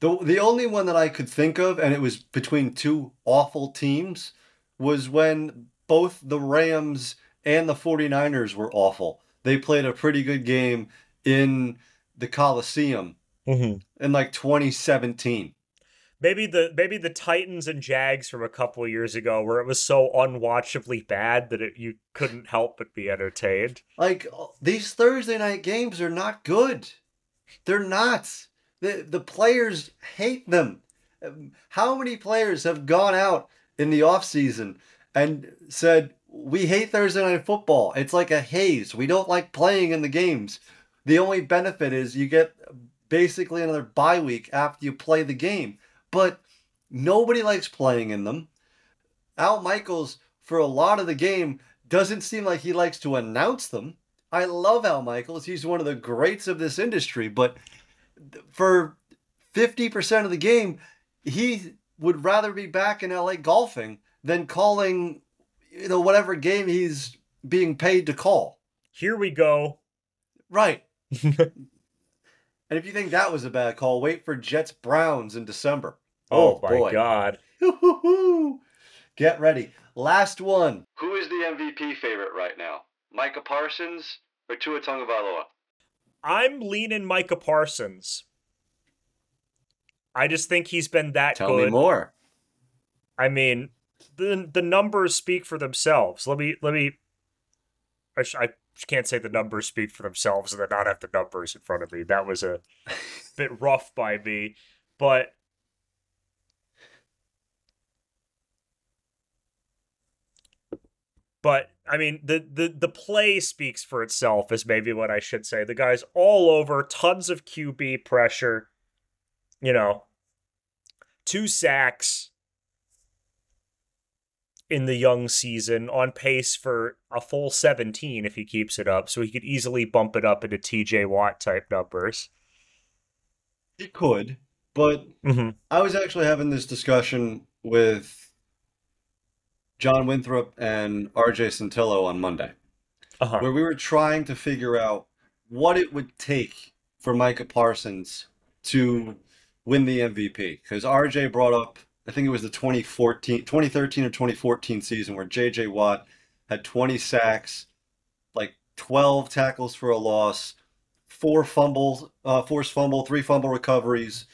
The the only one that I could think of, and it was between two awful teams, was when both the Rams and the 49ers were awful. They played a pretty good game in the Coliseum mm-hmm. in like 2017 maybe the maybe the Titans and Jags from a couple years ago, where it was so unwatchably bad that it, you couldn't help but be entertained. Like uh, these Thursday night games are not good. They're not. the The players hate them. Um, how many players have gone out in the off season and said, "We hate Thursday night football. It's like a haze. We don't like playing in the games." The only benefit is you get basically another bye week after you play the game but nobody likes playing in them. Al Michaels, for a lot of the game, doesn't seem like he likes to announce them. I love Al Michaels. He's one of the greats of this industry, but for 50% of the game, he would rather be back in LA golfing than calling, you know, whatever game he's being paid to call. Here we go. Right. and if you think that was a bad call, wait for Jets Browns in December. Oh, oh my boy. god. Get ready. Last one. Who is the MVP favorite right now? Micah Parsons or Tua Tagovailoa? I'm leaning Micah Parsons. I just think he's been that Tell good. Tell me more. I mean, the the numbers speak for themselves. Let me let me. I, sh- I can't say the numbers speak for themselves and then not have the numbers in front of me. That was a bit rough by me, but but I mean the the the play speaks for itself is maybe what I should say. The guy's all over, tons of QB pressure, you know, two sacks in the young season, on pace for a full 17 if he keeps it up. So he could easily bump it up into TJ Watt type numbers. He could, but mm-hmm. I was actually having this discussion with John Winthrop and RJ Santillo on Monday, uh-huh. where we were trying to figure out what it would take for Micah Parsons to win the MVP. Because RJ brought up I think it was the 2014, 2013 or 2014 season where J.J. Watt had 20 sacks, like 12 tackles for a loss, four fumbles, uh, forced fumble, three fumble recoveries,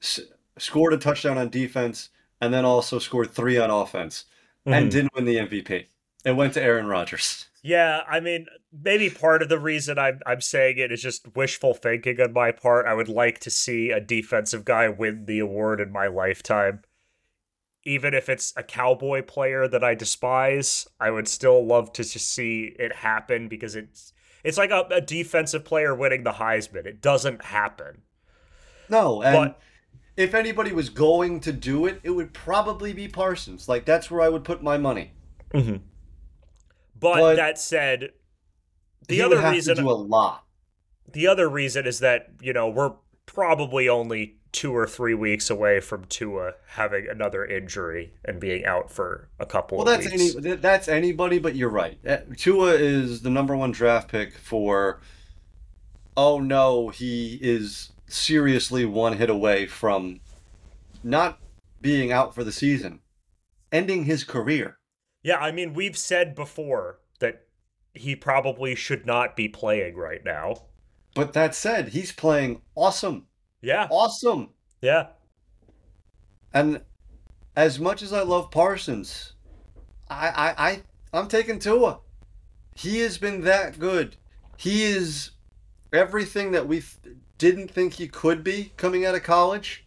s- scored a touchdown on defense, and then also scored three on offense, mm-hmm. and didn't win the MVP. It went to Aaron Rodgers. Yeah, I mean, maybe part of the reason I'm I'm saying it is just wishful thinking on my part. I would like to see a defensive guy win the award in my lifetime even if it's a cowboy player that I despise, I would still love to just see it happen because it's it's like a, a defensive player winning the Heisman. It doesn't happen. No, and but, if anybody was going to do it, it would probably be Parsons. Like that's where I would put my money. Mm-hmm. But, but, that said, the other reason do a lot. The other reason is that you know we're probably only two or three weeks away from Tua having another injury and being out for a couple well, that's weeks. Any, that's anybody, but you're right. Uh, Tua is the number one draft pick for. Oh no, he is seriously one hit away from not being out for the season, ending his career. Yeah, I mean, we've said before that he probably should not be playing right now. But that said, he's playing awesome. Yeah. Awesome. Yeah. And as much as I love Parsons, I I, I I'm taking Tua. He has been that good. He is everything that we didn't think he could be coming out of college.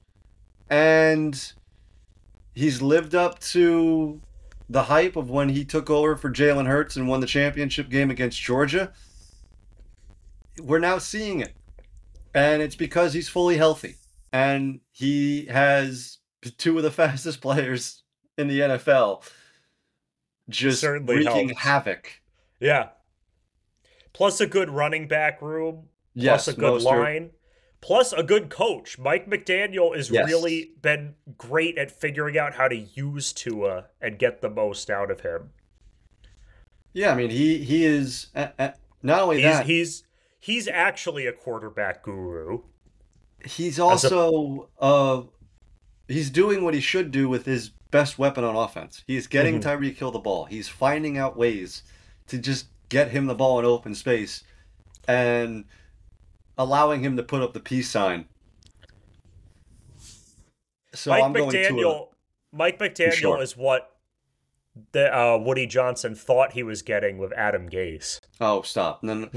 And he's lived up to the hype of when he took over for Jalen Hurts and won the championship game against Georgia. We're now seeing it and it's because he's fully healthy and he has two of the fastest players in the NFL just Certainly wreaking helps. havoc. Yeah. Plus a good running back room. Yes, plus a good line. Plus a good coach. Mike McDaniel has yes. really been great at figuring out how to use Tua and get the most out of him. Yeah, I mean he he is uh, uh, not only he's, that he's he's actually a quarterback guru. He's also a... uh he's doing what he should do with his best weapon on offense. He's getting mm-hmm. Tyreek Hill the ball. He's finding out ways to just get him the ball in open space and allowing him to put up the peace sign. So Mike I'm McDaniel Mike McDaniel sure. is what that uh, Woody Johnson thought he was getting with Adam Gase. Oh, stop! No, no.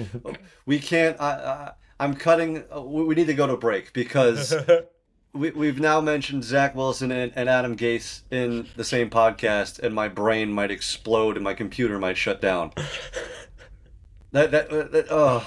we can't. I, I, am cutting. Uh, we need to go to break because we, we've now mentioned Zach Wilson and, and Adam Gase in the same podcast, and my brain might explode and my computer might shut down. that that, uh, that oh,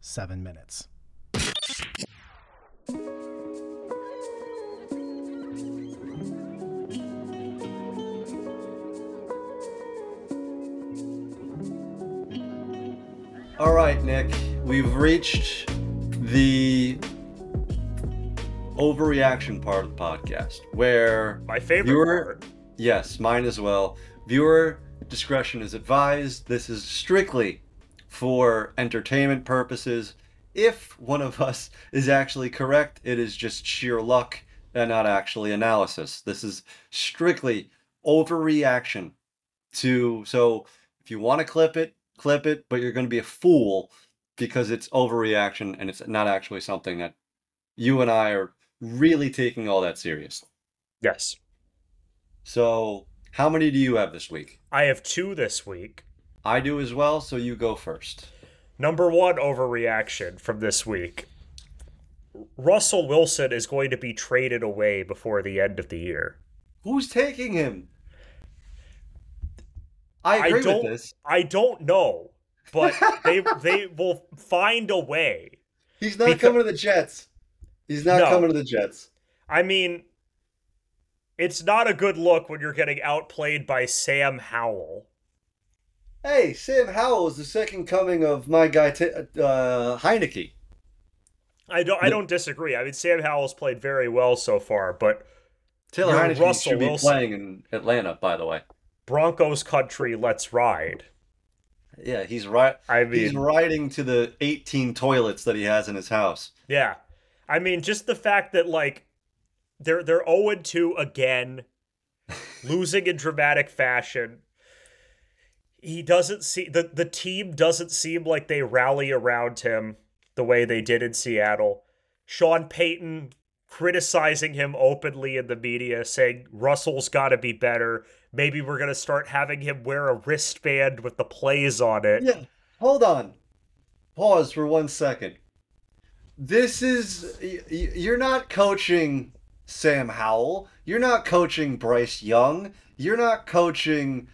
seven minutes. All right, Nick, we've reached the overreaction part of the podcast where My favorite Viewer- part. Yes, mine as well. Viewer discretion is advised. This is strictly for entertainment purposes. If one of us is actually correct, it is just sheer luck and not actually analysis. This is strictly overreaction to. So if you want to clip it, clip it, but you're going to be a fool because it's overreaction and it's not actually something that you and I are really taking all that seriously. Yes. So, how many do you have this week? I have two this week. I do as well, so you go first. Number one overreaction from this week. Russell Wilson is going to be traded away before the end of the year. Who's taking him? I agree don't with this. I don't know, but they they will find a way. He's not because- coming to the Jets. He's not No. coming to the Jets. I mean, it's not a good look when you're getting outplayed by Sam Howell. Hey, Sam Howell is the second coming of my guy T- uh, Heinicke. I don't I don't disagree. I mean, Sam Howell's played very well so far, but Taylor You're Heinicke Russell should be Wilson. playing in Atlanta, by the way. Broncos country, let's ride. Yeah, he's right. I mean, he's riding to the 18 toilets that he has in his house. yeah. I mean, just the fact that like they're they're 0 2 again, losing in dramatic fashion. He doesn't see the the team doesn't seem like they rally around him the way they did in Seattle. Sean Payton criticizing him openly in the media, saying Russell's got to be better. Maybe we're gonna start having him wear a wristband with the plays on it. Yeah, hold on. Pause for one second. This is you're not coaching Sam Howell. You're not coaching Bryce Young. You're not coaching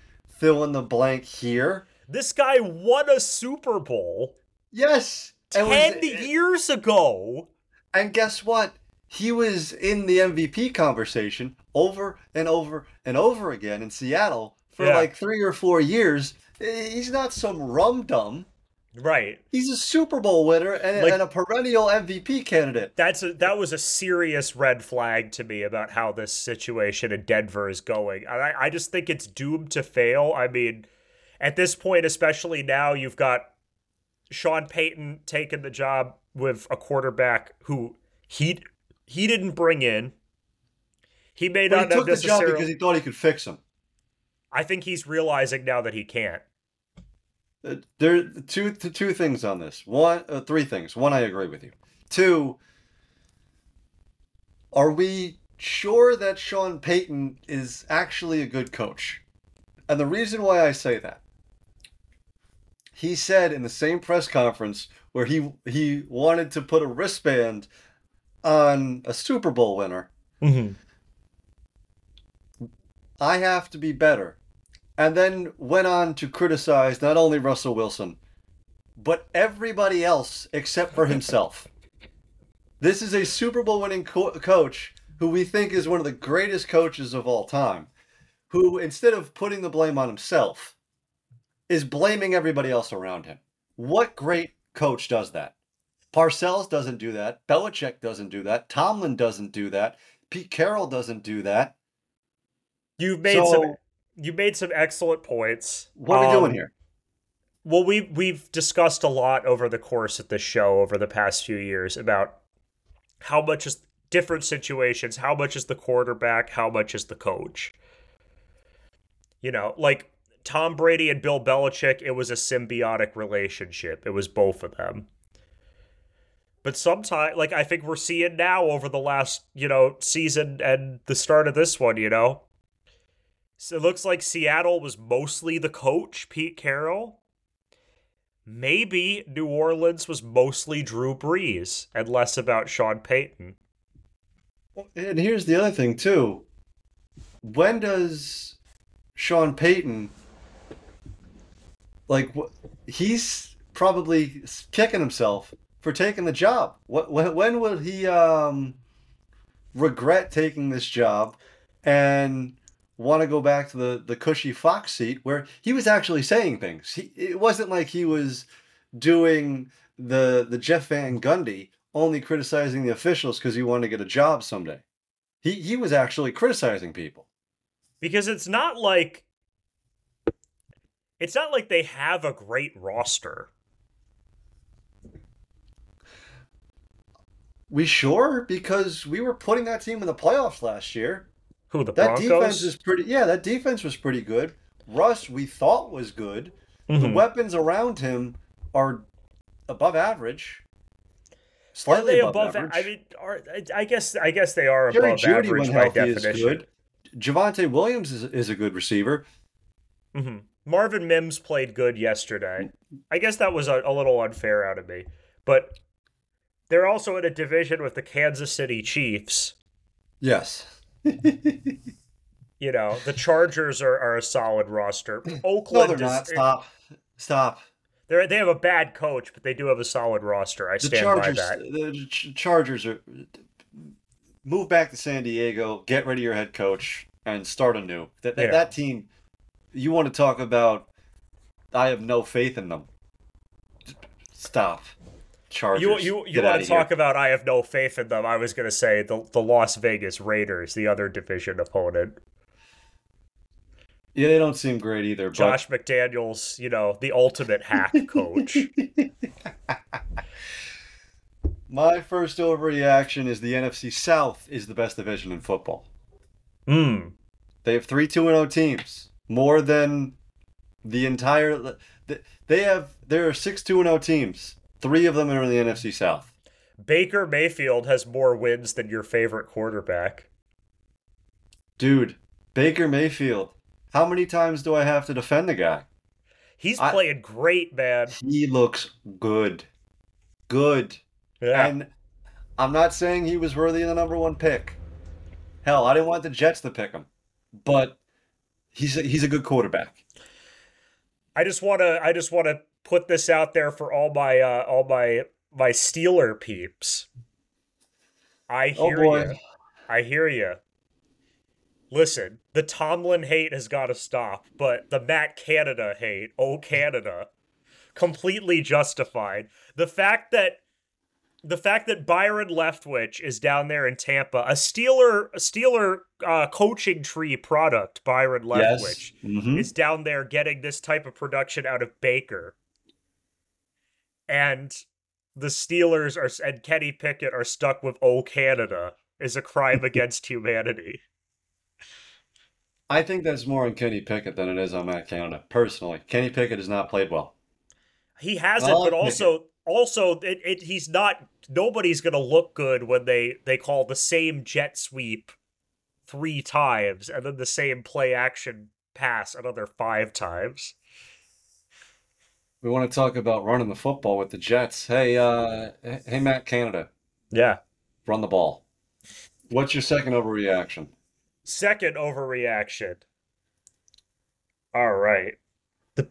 fill in the blank here. This guy won a Super Bowl Yes. and was- ten years ago. And guess what? He was in the MVP conversation over and over and over again in Seattle for Yeah. like three or four years. He's not some rum dum. Right. He's a Super Bowl winner and, Like- and a perennial MVP candidate. That's a, that was a serious red flag to me about how this situation in Denver is going. I, I just think it's doomed to fail. I mean, at this point, especially now, you've got Sean Payton taking the job with a quarterback who he he didn't bring in. He may But not he took the job because he thought he could fix him. I think he's realizing now that he can't. There are two two two things on this. One, uh, three things. One, I agree with you. Two, are we sure that Sean Payton is actually a good coach? And the reason why I say that, he said in the same press conference where he he wanted to put a wristband on a Super Bowl winner. Mm-hmm. I have to be better. And then went on to criticize not only Russell Wilson, but everybody else except for himself. this is a Super Bowl winning co- coach who we think is one of the greatest coaches of all time, who instead of putting the blame on himself, is blaming everybody else around him. What great coach does that? Parcells doesn't do that. Belichick doesn't do that. Tomlin doesn't do that. Pete Carroll doesn't do that. You've made So- some you made some excellent points. What are we Um, doing here? Well, we we've discussed a lot over the course of the show over the past few years about how much is different situations, how much is the quarterback, how much is the coach. You know, like Tom Brady and Bill Belichick, it was a symbiotic relationship. It was both of them. But sometimes, like I think we're seeing now over the last, you know, season and the start of this one, you know, so it looks like Seattle was mostly the coach, Pete Carroll. maybe New Orleans was mostly Drew Brees and less about Sean Payton. And here's the other thing too. When does Sean Payton like he's probably kicking himself for taking the job. When, when will he um regret taking this job and want to go back to the the cushy Fox seat where he was actually saying things. He, it wasn't like he was doing the the Jeff Van Gundy only criticizing the officials because he wanted to get a job someday. He he was actually criticizing people. Because it's not like it's not like they have a great roster. We sure because we were putting that team in the playoffs last year. Who the that Broncos? defense is pretty. Yeah, that defense was pretty good. Russ, we thought was good. Mm-hmm. The weapons around him are above average. Slightly above, above, average. I mean, are, I guess I guess they are Jerry above Jeudy, average by definition. Is good. Javonte Williams is, is a good receiver. Mm-hmm. Marvin Mims played good yesterday. I guess that was a, a little unfair out of me, but they're also in a division with the Kansas City Chiefs. Yes. You know, the Chargers are, are a solid roster. Oakland no, they're not. Is, Stop. Stop. They they have a bad coach, but they do have a solid roster. I stand Chargers, by that. The Chargers are move back to San Diego, get rid of your head coach, and start anew. That that, yeah. that team, you want to talk about? I have no faith in them. Stop. Chargers. You you, you want to talk here. about I have no faith in them? I was going to say the the Las Vegas Raiders, the other division opponent. Yeah, they don't seem great either. Josh but... McDaniels, you know, the ultimate hack coach. My first overreaction is the NFC South is the best division in football. Hmm. They have three two and zero oh teams, more than the entire. They have there are six two and zero oh teams. Three of them are in the NFC South. Baker Mayfield has more wins than your favorite quarterback. Dude, Baker Mayfield. How many times do I have to defend the guy? He's I, playing great, man. He looks good. Good. Yeah. And I'm not saying he was worthy of the number one pick. Hell, I didn't want the Jets to pick him. But he's a, he's a good quarterback. I just want to I just want to put this out there for all my uh, all my my Steeler peeps. I oh, hear oh you. I hear you. Listen, the Tomlin hate has got to stop, but the Matt Canada hate, oh Canada, completely justified. The fact that the fact that Byron Leftwich is down there in Tampa, a Steeler a Steeler uh, coaching tree product, Byron Leftwich, yes. mm-hmm. is down there getting this type of production out of Baker and the Steelers are and Kenny Pickett are stuck with "Oh Canada" is a crime against humanity. I think that's more on Kenny Pickett than it is on Matt Canada. Personally, Kenny Pickett has not played well. He hasn't, but also Pickett. also it, it, he's not. Nobody's gonna look good when they they call the same jet sweep three times and then the same play action pass another five times we want to talk about running the football with the Jets. Hey, uh, hey, Matt Canada. Yeah. Run the ball. What's your second overreaction? Second overreaction. All right. The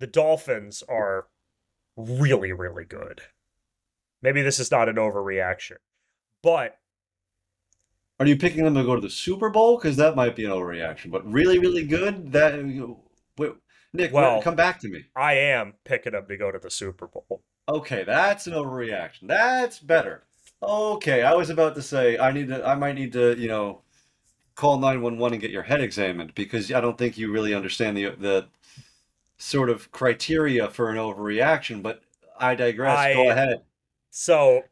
the Dolphins are really, really good. Maybe this is not an overreaction, but are you picking them to go to the Super Bowl? Because that might be an overreaction. But really, really good. That wait, Nick, well, come back to me. I am picking them to go to the Super Bowl. Okay, that's an overreaction. That's better. Okay, I was about to say I need to. I might need to, you know, call nine one one and get your head examined because I don't think you really understand the the sort of criteria for an overreaction. But I digress. I, Go ahead. So,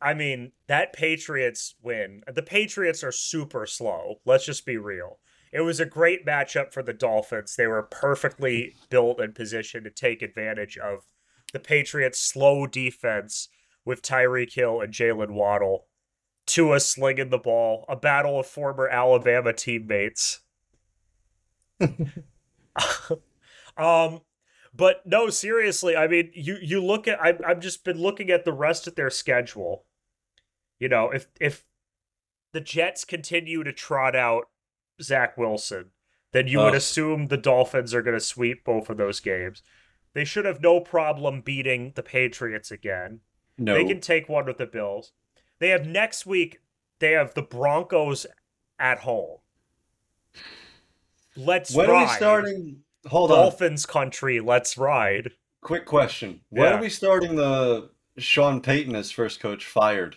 I mean, that Patriots win. The Patriots are super slow. Let's just be real. It was a great matchup for the Dolphins. They were perfectly built and positioned to take advantage of the Patriots' slow defense with Tyreek Hill and Jaylen Waddle. Tua slinging the ball, a battle of former Alabama teammates. um, But no, seriously, I mean, you you look at I I've just been looking at the rest of their schedule. You know, if if the Jets continue to trot out Zach Wilson, then you would oh. assume the Dolphins are going to sweep both of those games. They should have no problem beating the Patriots again. No. They can take one with the Bills. They have next week. They have the Broncos at home. Let's when ride. are we starting? Hold on. Dolphins country. Let's ride. Quick question. When Yeah. are we starting the Sean Payton as first coach fired?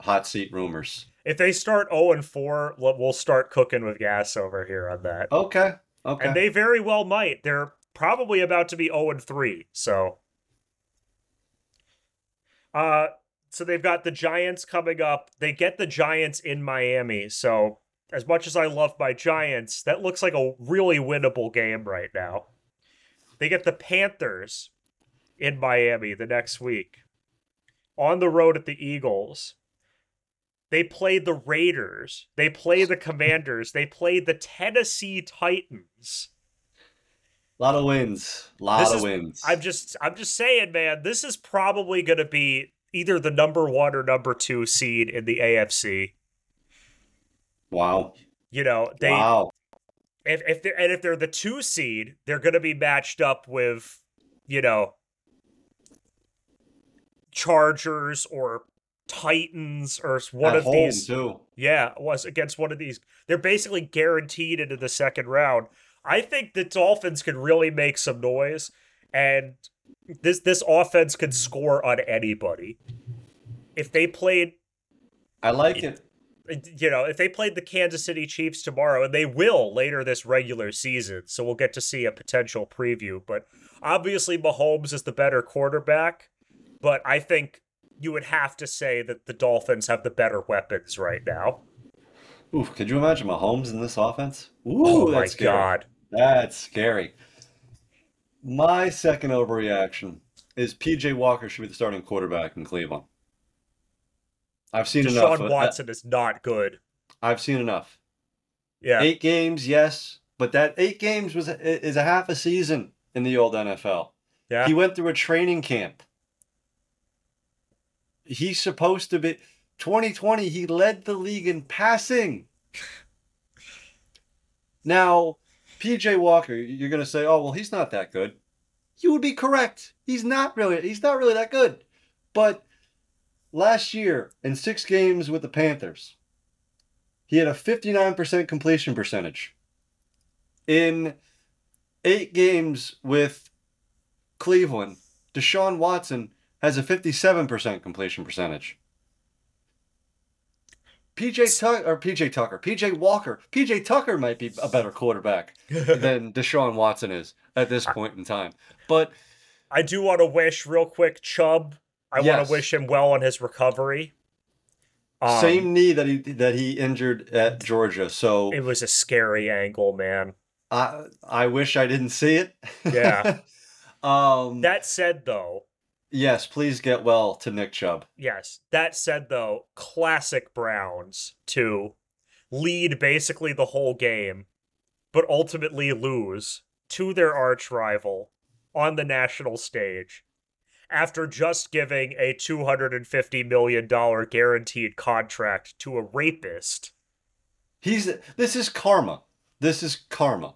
Hot seat rumors. If they start 0 and 4, we'll start cooking with gas over here on that. Okay. Okay. And they very well might. They're probably about to be 0 and 3. So uh so they've got the Giants coming up. They get the Giants in Miami. So as much as I love my Giants, that looks like a really winnable game right now. They get the Panthers in Miami the next week. On the road at the Eagles. They play the Raiders. They play the Commanders. They play the Tennessee Titans. A lot of wins. A lot This of is- wins. I'm just I'm just saying, man, this is probably going to be either the number 1 or number 2 seed in the AFC. Wow. You know, they wow. if if they're and if they're the 2 seed, they're going to be matched up with, you know, Chargers or Titans or one At of these too. Yeah, was against one of these. They're basically guaranteed into the second round. I think the Dolphins can really make some noise, and this this offense could score on anybody. If they played, I like it. you know, if they played the Kansas City Chiefs tomorrow, and they will later this regular season, so we'll get to see a potential preview. But obviously, Mahomes is the better quarterback. But I think you would have to say that the Dolphins have the better weapons right now. Ooh, could you imagine Mahomes in this offense? Ooh, oh my that's scary. god. That's scary. My second overreaction is PJ Walker should be the starting quarterback in Cleveland. I've seen enough. Deshaun of- Watson is not good. I've seen enough. Yeah. Eight games, yes, but that eight games was is a half a season in the old NFL. yeah. He went through a training camp. He's supposed to be 2020, he led the league in passing. Now, PJ Walker, you're going to say, "Oh, well, he's not that good." You would be correct. He's not really he's not really that good. But last year in 6 games with the Panthers, he had a 59% completion percentage. In 8 games with Cleveland, Deshaun Watson has a 57% completion percentage. PJ Tucker or PJ Tucker, PJ Walker, PJ Tucker might be a better quarterback than Deshaun Watson is at this point in time. But I do want to wish real quick Chubb. I want to wish him well on his recovery. Um, same knee that he that he injured at Georgia. So It was a scary angle, man. I I wish I didn't see it. Yeah. um That said, though, yes, please get well to Nick Chubb. yes. That said, though, classic Browns to lead basically the whole game, but ultimately lose to their arch rival on the national stage after just giving a $250 million guaranteed contract to a rapist. He's this is karma. This is karma.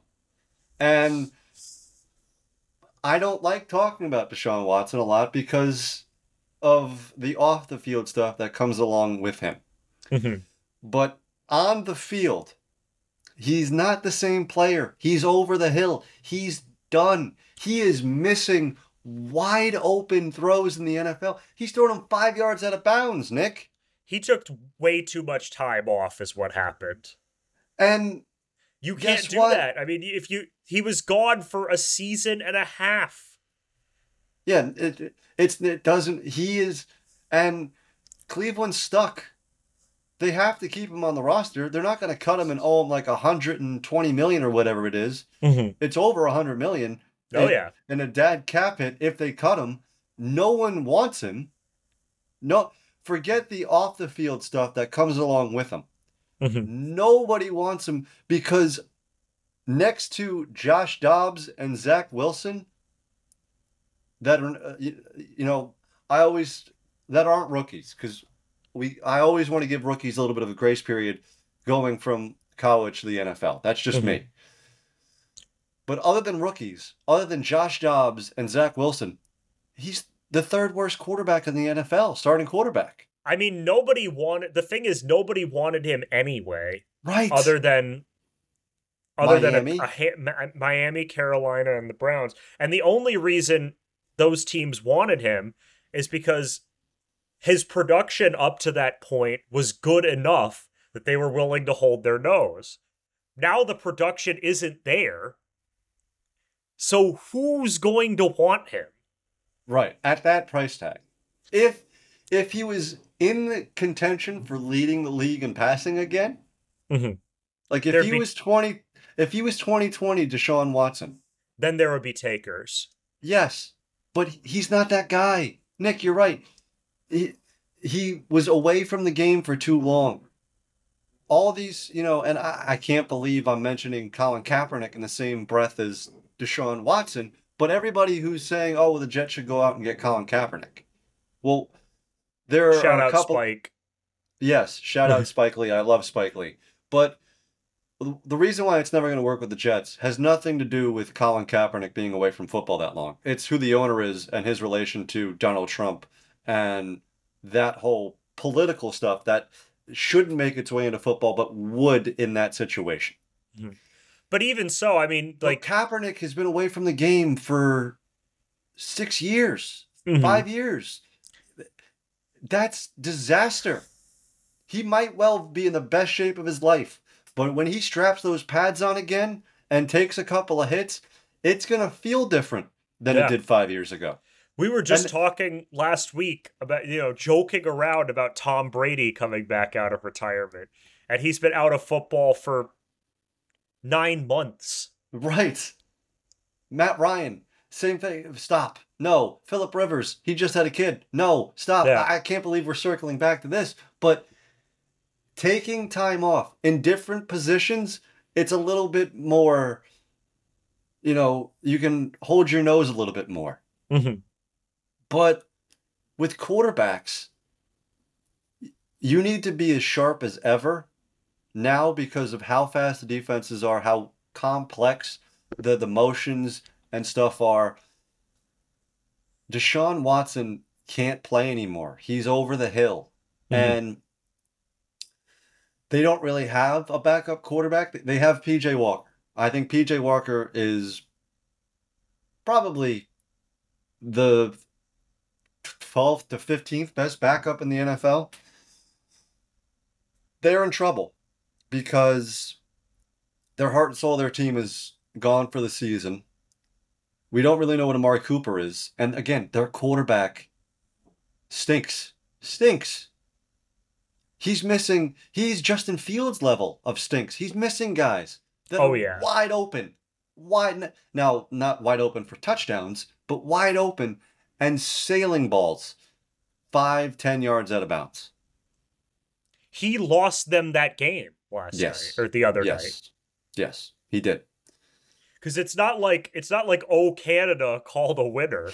And I don't like talking about Deshaun Watson a lot because of the off the field stuff that comes along with him. Mm-hmm. But on the field, he's not the same player. He's over the hill. He's done. He is missing wide open throws in the NFL. He's throwing them five yards out of bounds, Nick. He took way too much time off, is what happened. And You can't do what? that. I mean, if you he was gone for a season and a half. Yeah, it, it- it's it doesn't. He is, and Cleveland's stuck. They have to keep him on the roster. They're not going to cut him and owe him like hundred and twenty million or whatever it is. Mm-hmm. It's over a hundred million. Oh And- yeah. and a dad cap hit if they cut him. No one wants him. No, forget the off the field stuff that comes along with him. Mm-hmm. Nobody wants him because next to Josh Dobbs and Zach Wilson, that are, uh, you, you know, I always that aren't rookies because we I always want to give rookies a little bit of a grace period going from college to the NFL. That's just me. But other than rookies, other than Josh Dobbs and Zach Wilson, he's the third worst quarterback in the NFL, starting quarterback. I mean, nobody wanted. The thing is, nobody wanted him anyway. Right. Other than, other Miami? than a, a, Miami, Carolina, and the Browns, and the only reason those teams wanted him is because his production up to that point was good enough that they were willing to hold their nose. Now the production isn't there. So who's going to want him? Right. At that price tag. If if he was in the contention for leading the league in passing again, Mhm. like if There'd he be- was twenty if he was twenty twenty Deshaun Watson, Then there would be takers. yes. But he's not that guy. Nick, you're right. He he was away from the game for too long. All these, you know, and I, I can't believe I'm mentioning Colin Kaepernick in the same breath as Deshaun Watson, but everybody who's saying, oh, well, the Jets should go out and get Colin Kaepernick. Well, there Shout are a out couple. Spike. Yes, shout out Spike Lee. I love Spike Lee. But the reason why it's never going to work with the Jets has nothing to do with Colin Kaepernick being away from football that long. It's who the owner is and his relation to Donald Trump and that whole political stuff that shouldn't make its way into football but would in that situation. But even so, I mean, Like like Kaepernick has been away from the game for 6 years. mhm. five years. That's disaster. He might well be in the best shape of his life, but when he straps those pads on again and takes a couple of hits, it's going to feel different than Yeah. it did five years ago. we were just and- talking last week about you know joking around about Tom Brady coming back out of retirement, and he's been out of football for nine months. Right. Matt Ryan, same thing. Stop. No. Philip Rivers, he just had a kid. No. Stop. Yeah. I I can't believe we're circling back to this. But taking time off in different positions, it's a little bit more, you know, you can hold your nose a little bit more. Mm-hmm. But with quarterbacks, you need to be as sharp as ever now because of how fast the defenses are, how complex the, the motions and stuff are. Deshaun Watson can't play anymore. He's over the hill. Mhm. And they don't really have a backup quarterback. They have PJ Walker. I think PJ Walker is probably the 12th to 15th best backup in the NFL. They're in trouble because their heart and soul their team is gone for the season. We don't really know what Amari Cooper is. And again, their quarterback stinks. Stinks. He's missing, he's Justin Fields level of stinks. He's missing guys that Oh, are yeah. wide open. Wide, now, not wide open for touchdowns, but wide open and sailing balls five, ten yards out of bounds. He lost them that game last Yes. night or the other yes. night. Yes, he did. Because it's not like it's not like oh Canada called a winner.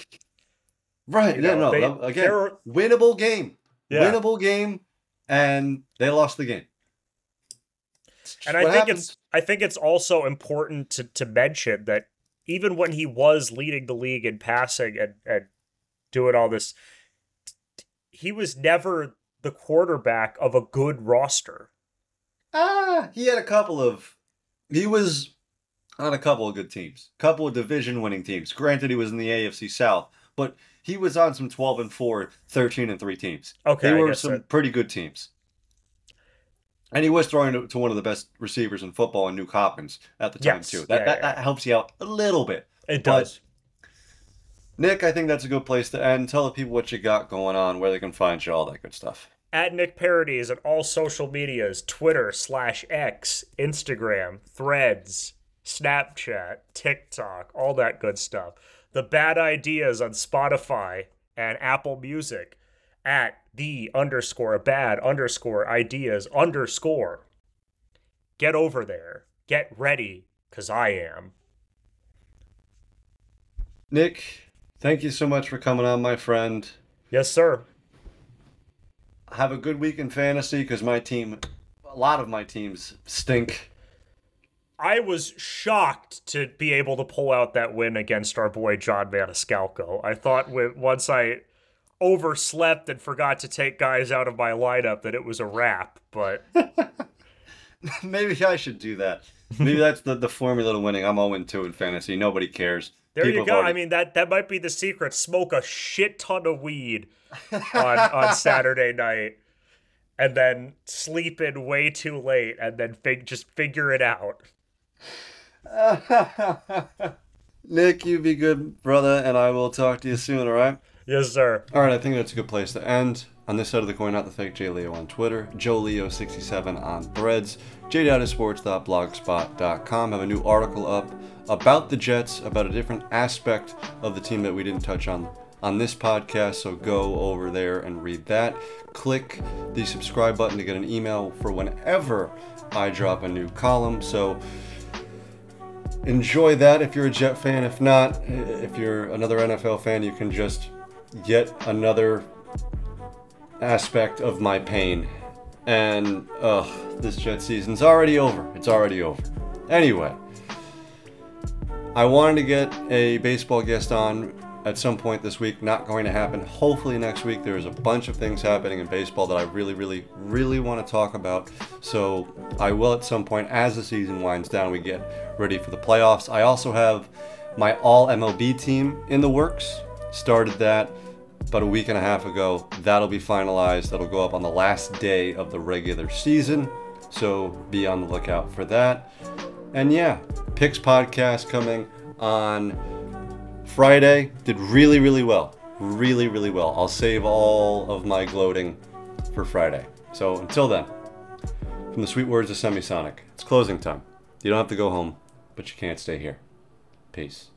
Right. You yeah, know, no. they- again, winnable game. Yeah. Winnable game, and they lost the game. And I think happens. it's I think it's also important to to mention that even when he was leading the league in passing and and doing all this, he was never the quarterback of a good roster. Ah, he had a couple of. He was on a couple of good teams, couple of division winning teams. Granted, he was in the AFC South, but he was on some 12 and 4, 13 and 3 teams. Okay, they were some that- pretty good teams. And he was throwing to, to one of the best receivers in football in Nuk Hopkins at the time, Yes, too. That, yeah, that, yeah. that helps you out a little bit. It But- does. Nick, I think that's a good place to end. Tell the people what you got going on, where they can find you, all that good stuff. At Nick Paradies on all social medias Twitter slash X, Instagram, Threads, Snapchat, TikTok, all that good stuff. The Bad Ideas on Spotify and Apple Music at the underscore bad underscore ideas underscore. Get over there. Get ready. because I am. Nick, thank you so much for coming on, my friend. Yes, sir. Have a good week in fantasy because my team, a lot of my teams stink. I was shocked to be able to pull out that win against our boy John Maniscalco. I thought once I overslept and forgot to take guys out of my lineup that it was a wrap, but Maybe I should do that. Maybe that's the, the formula to winning. I'm 0 2 in fantasy. Nobody cares. there People you go. already- I mean that that might be the secret. Smoke a shit ton of weed on on Saturday night and then sleep in way too late and then fig- just figure it out. Nick, you be good, brother, and I will talk to you soon, all right? Yes, sir. All right, I think that's a good place to end. On this side of the coin, not the fake J Leo on Twitter, Joe Leo67 on Threads, jdatasports.blogspot.com. Have a new article up about the Jets, about a different aspect of the team that we didn't touch on on this podcast. So go over there and read that. Click the subscribe button to get an email for whenever I drop a new column. So enjoy that if you're a Jet fan. If not, eh, if you're another NFL fan, you can just get another aspect of my pain. And ugh, this Jet season's already over. It's already over. Anyway, I wanted to get a baseball guest on at some point this week. Not going to happen. Hopefully next week. There's a bunch of things happening in baseball that I really, really, really want to talk about. So I will at some point as the season winds down. We get ready for the playoffs. I also have my All MLB team in the works. Started that about a week and a half ago. That'll be finalized. That'll go up on the last day of the regular season. So be on the lookout for that. And yeah, Picks podcast coming on Friday. Did really, really well. Really, really well. I'll save all of my gloating for Friday. So until then, from the sweet words of Semisonic, it's closing time. You don't have to go home, but you can't stay here. Peace.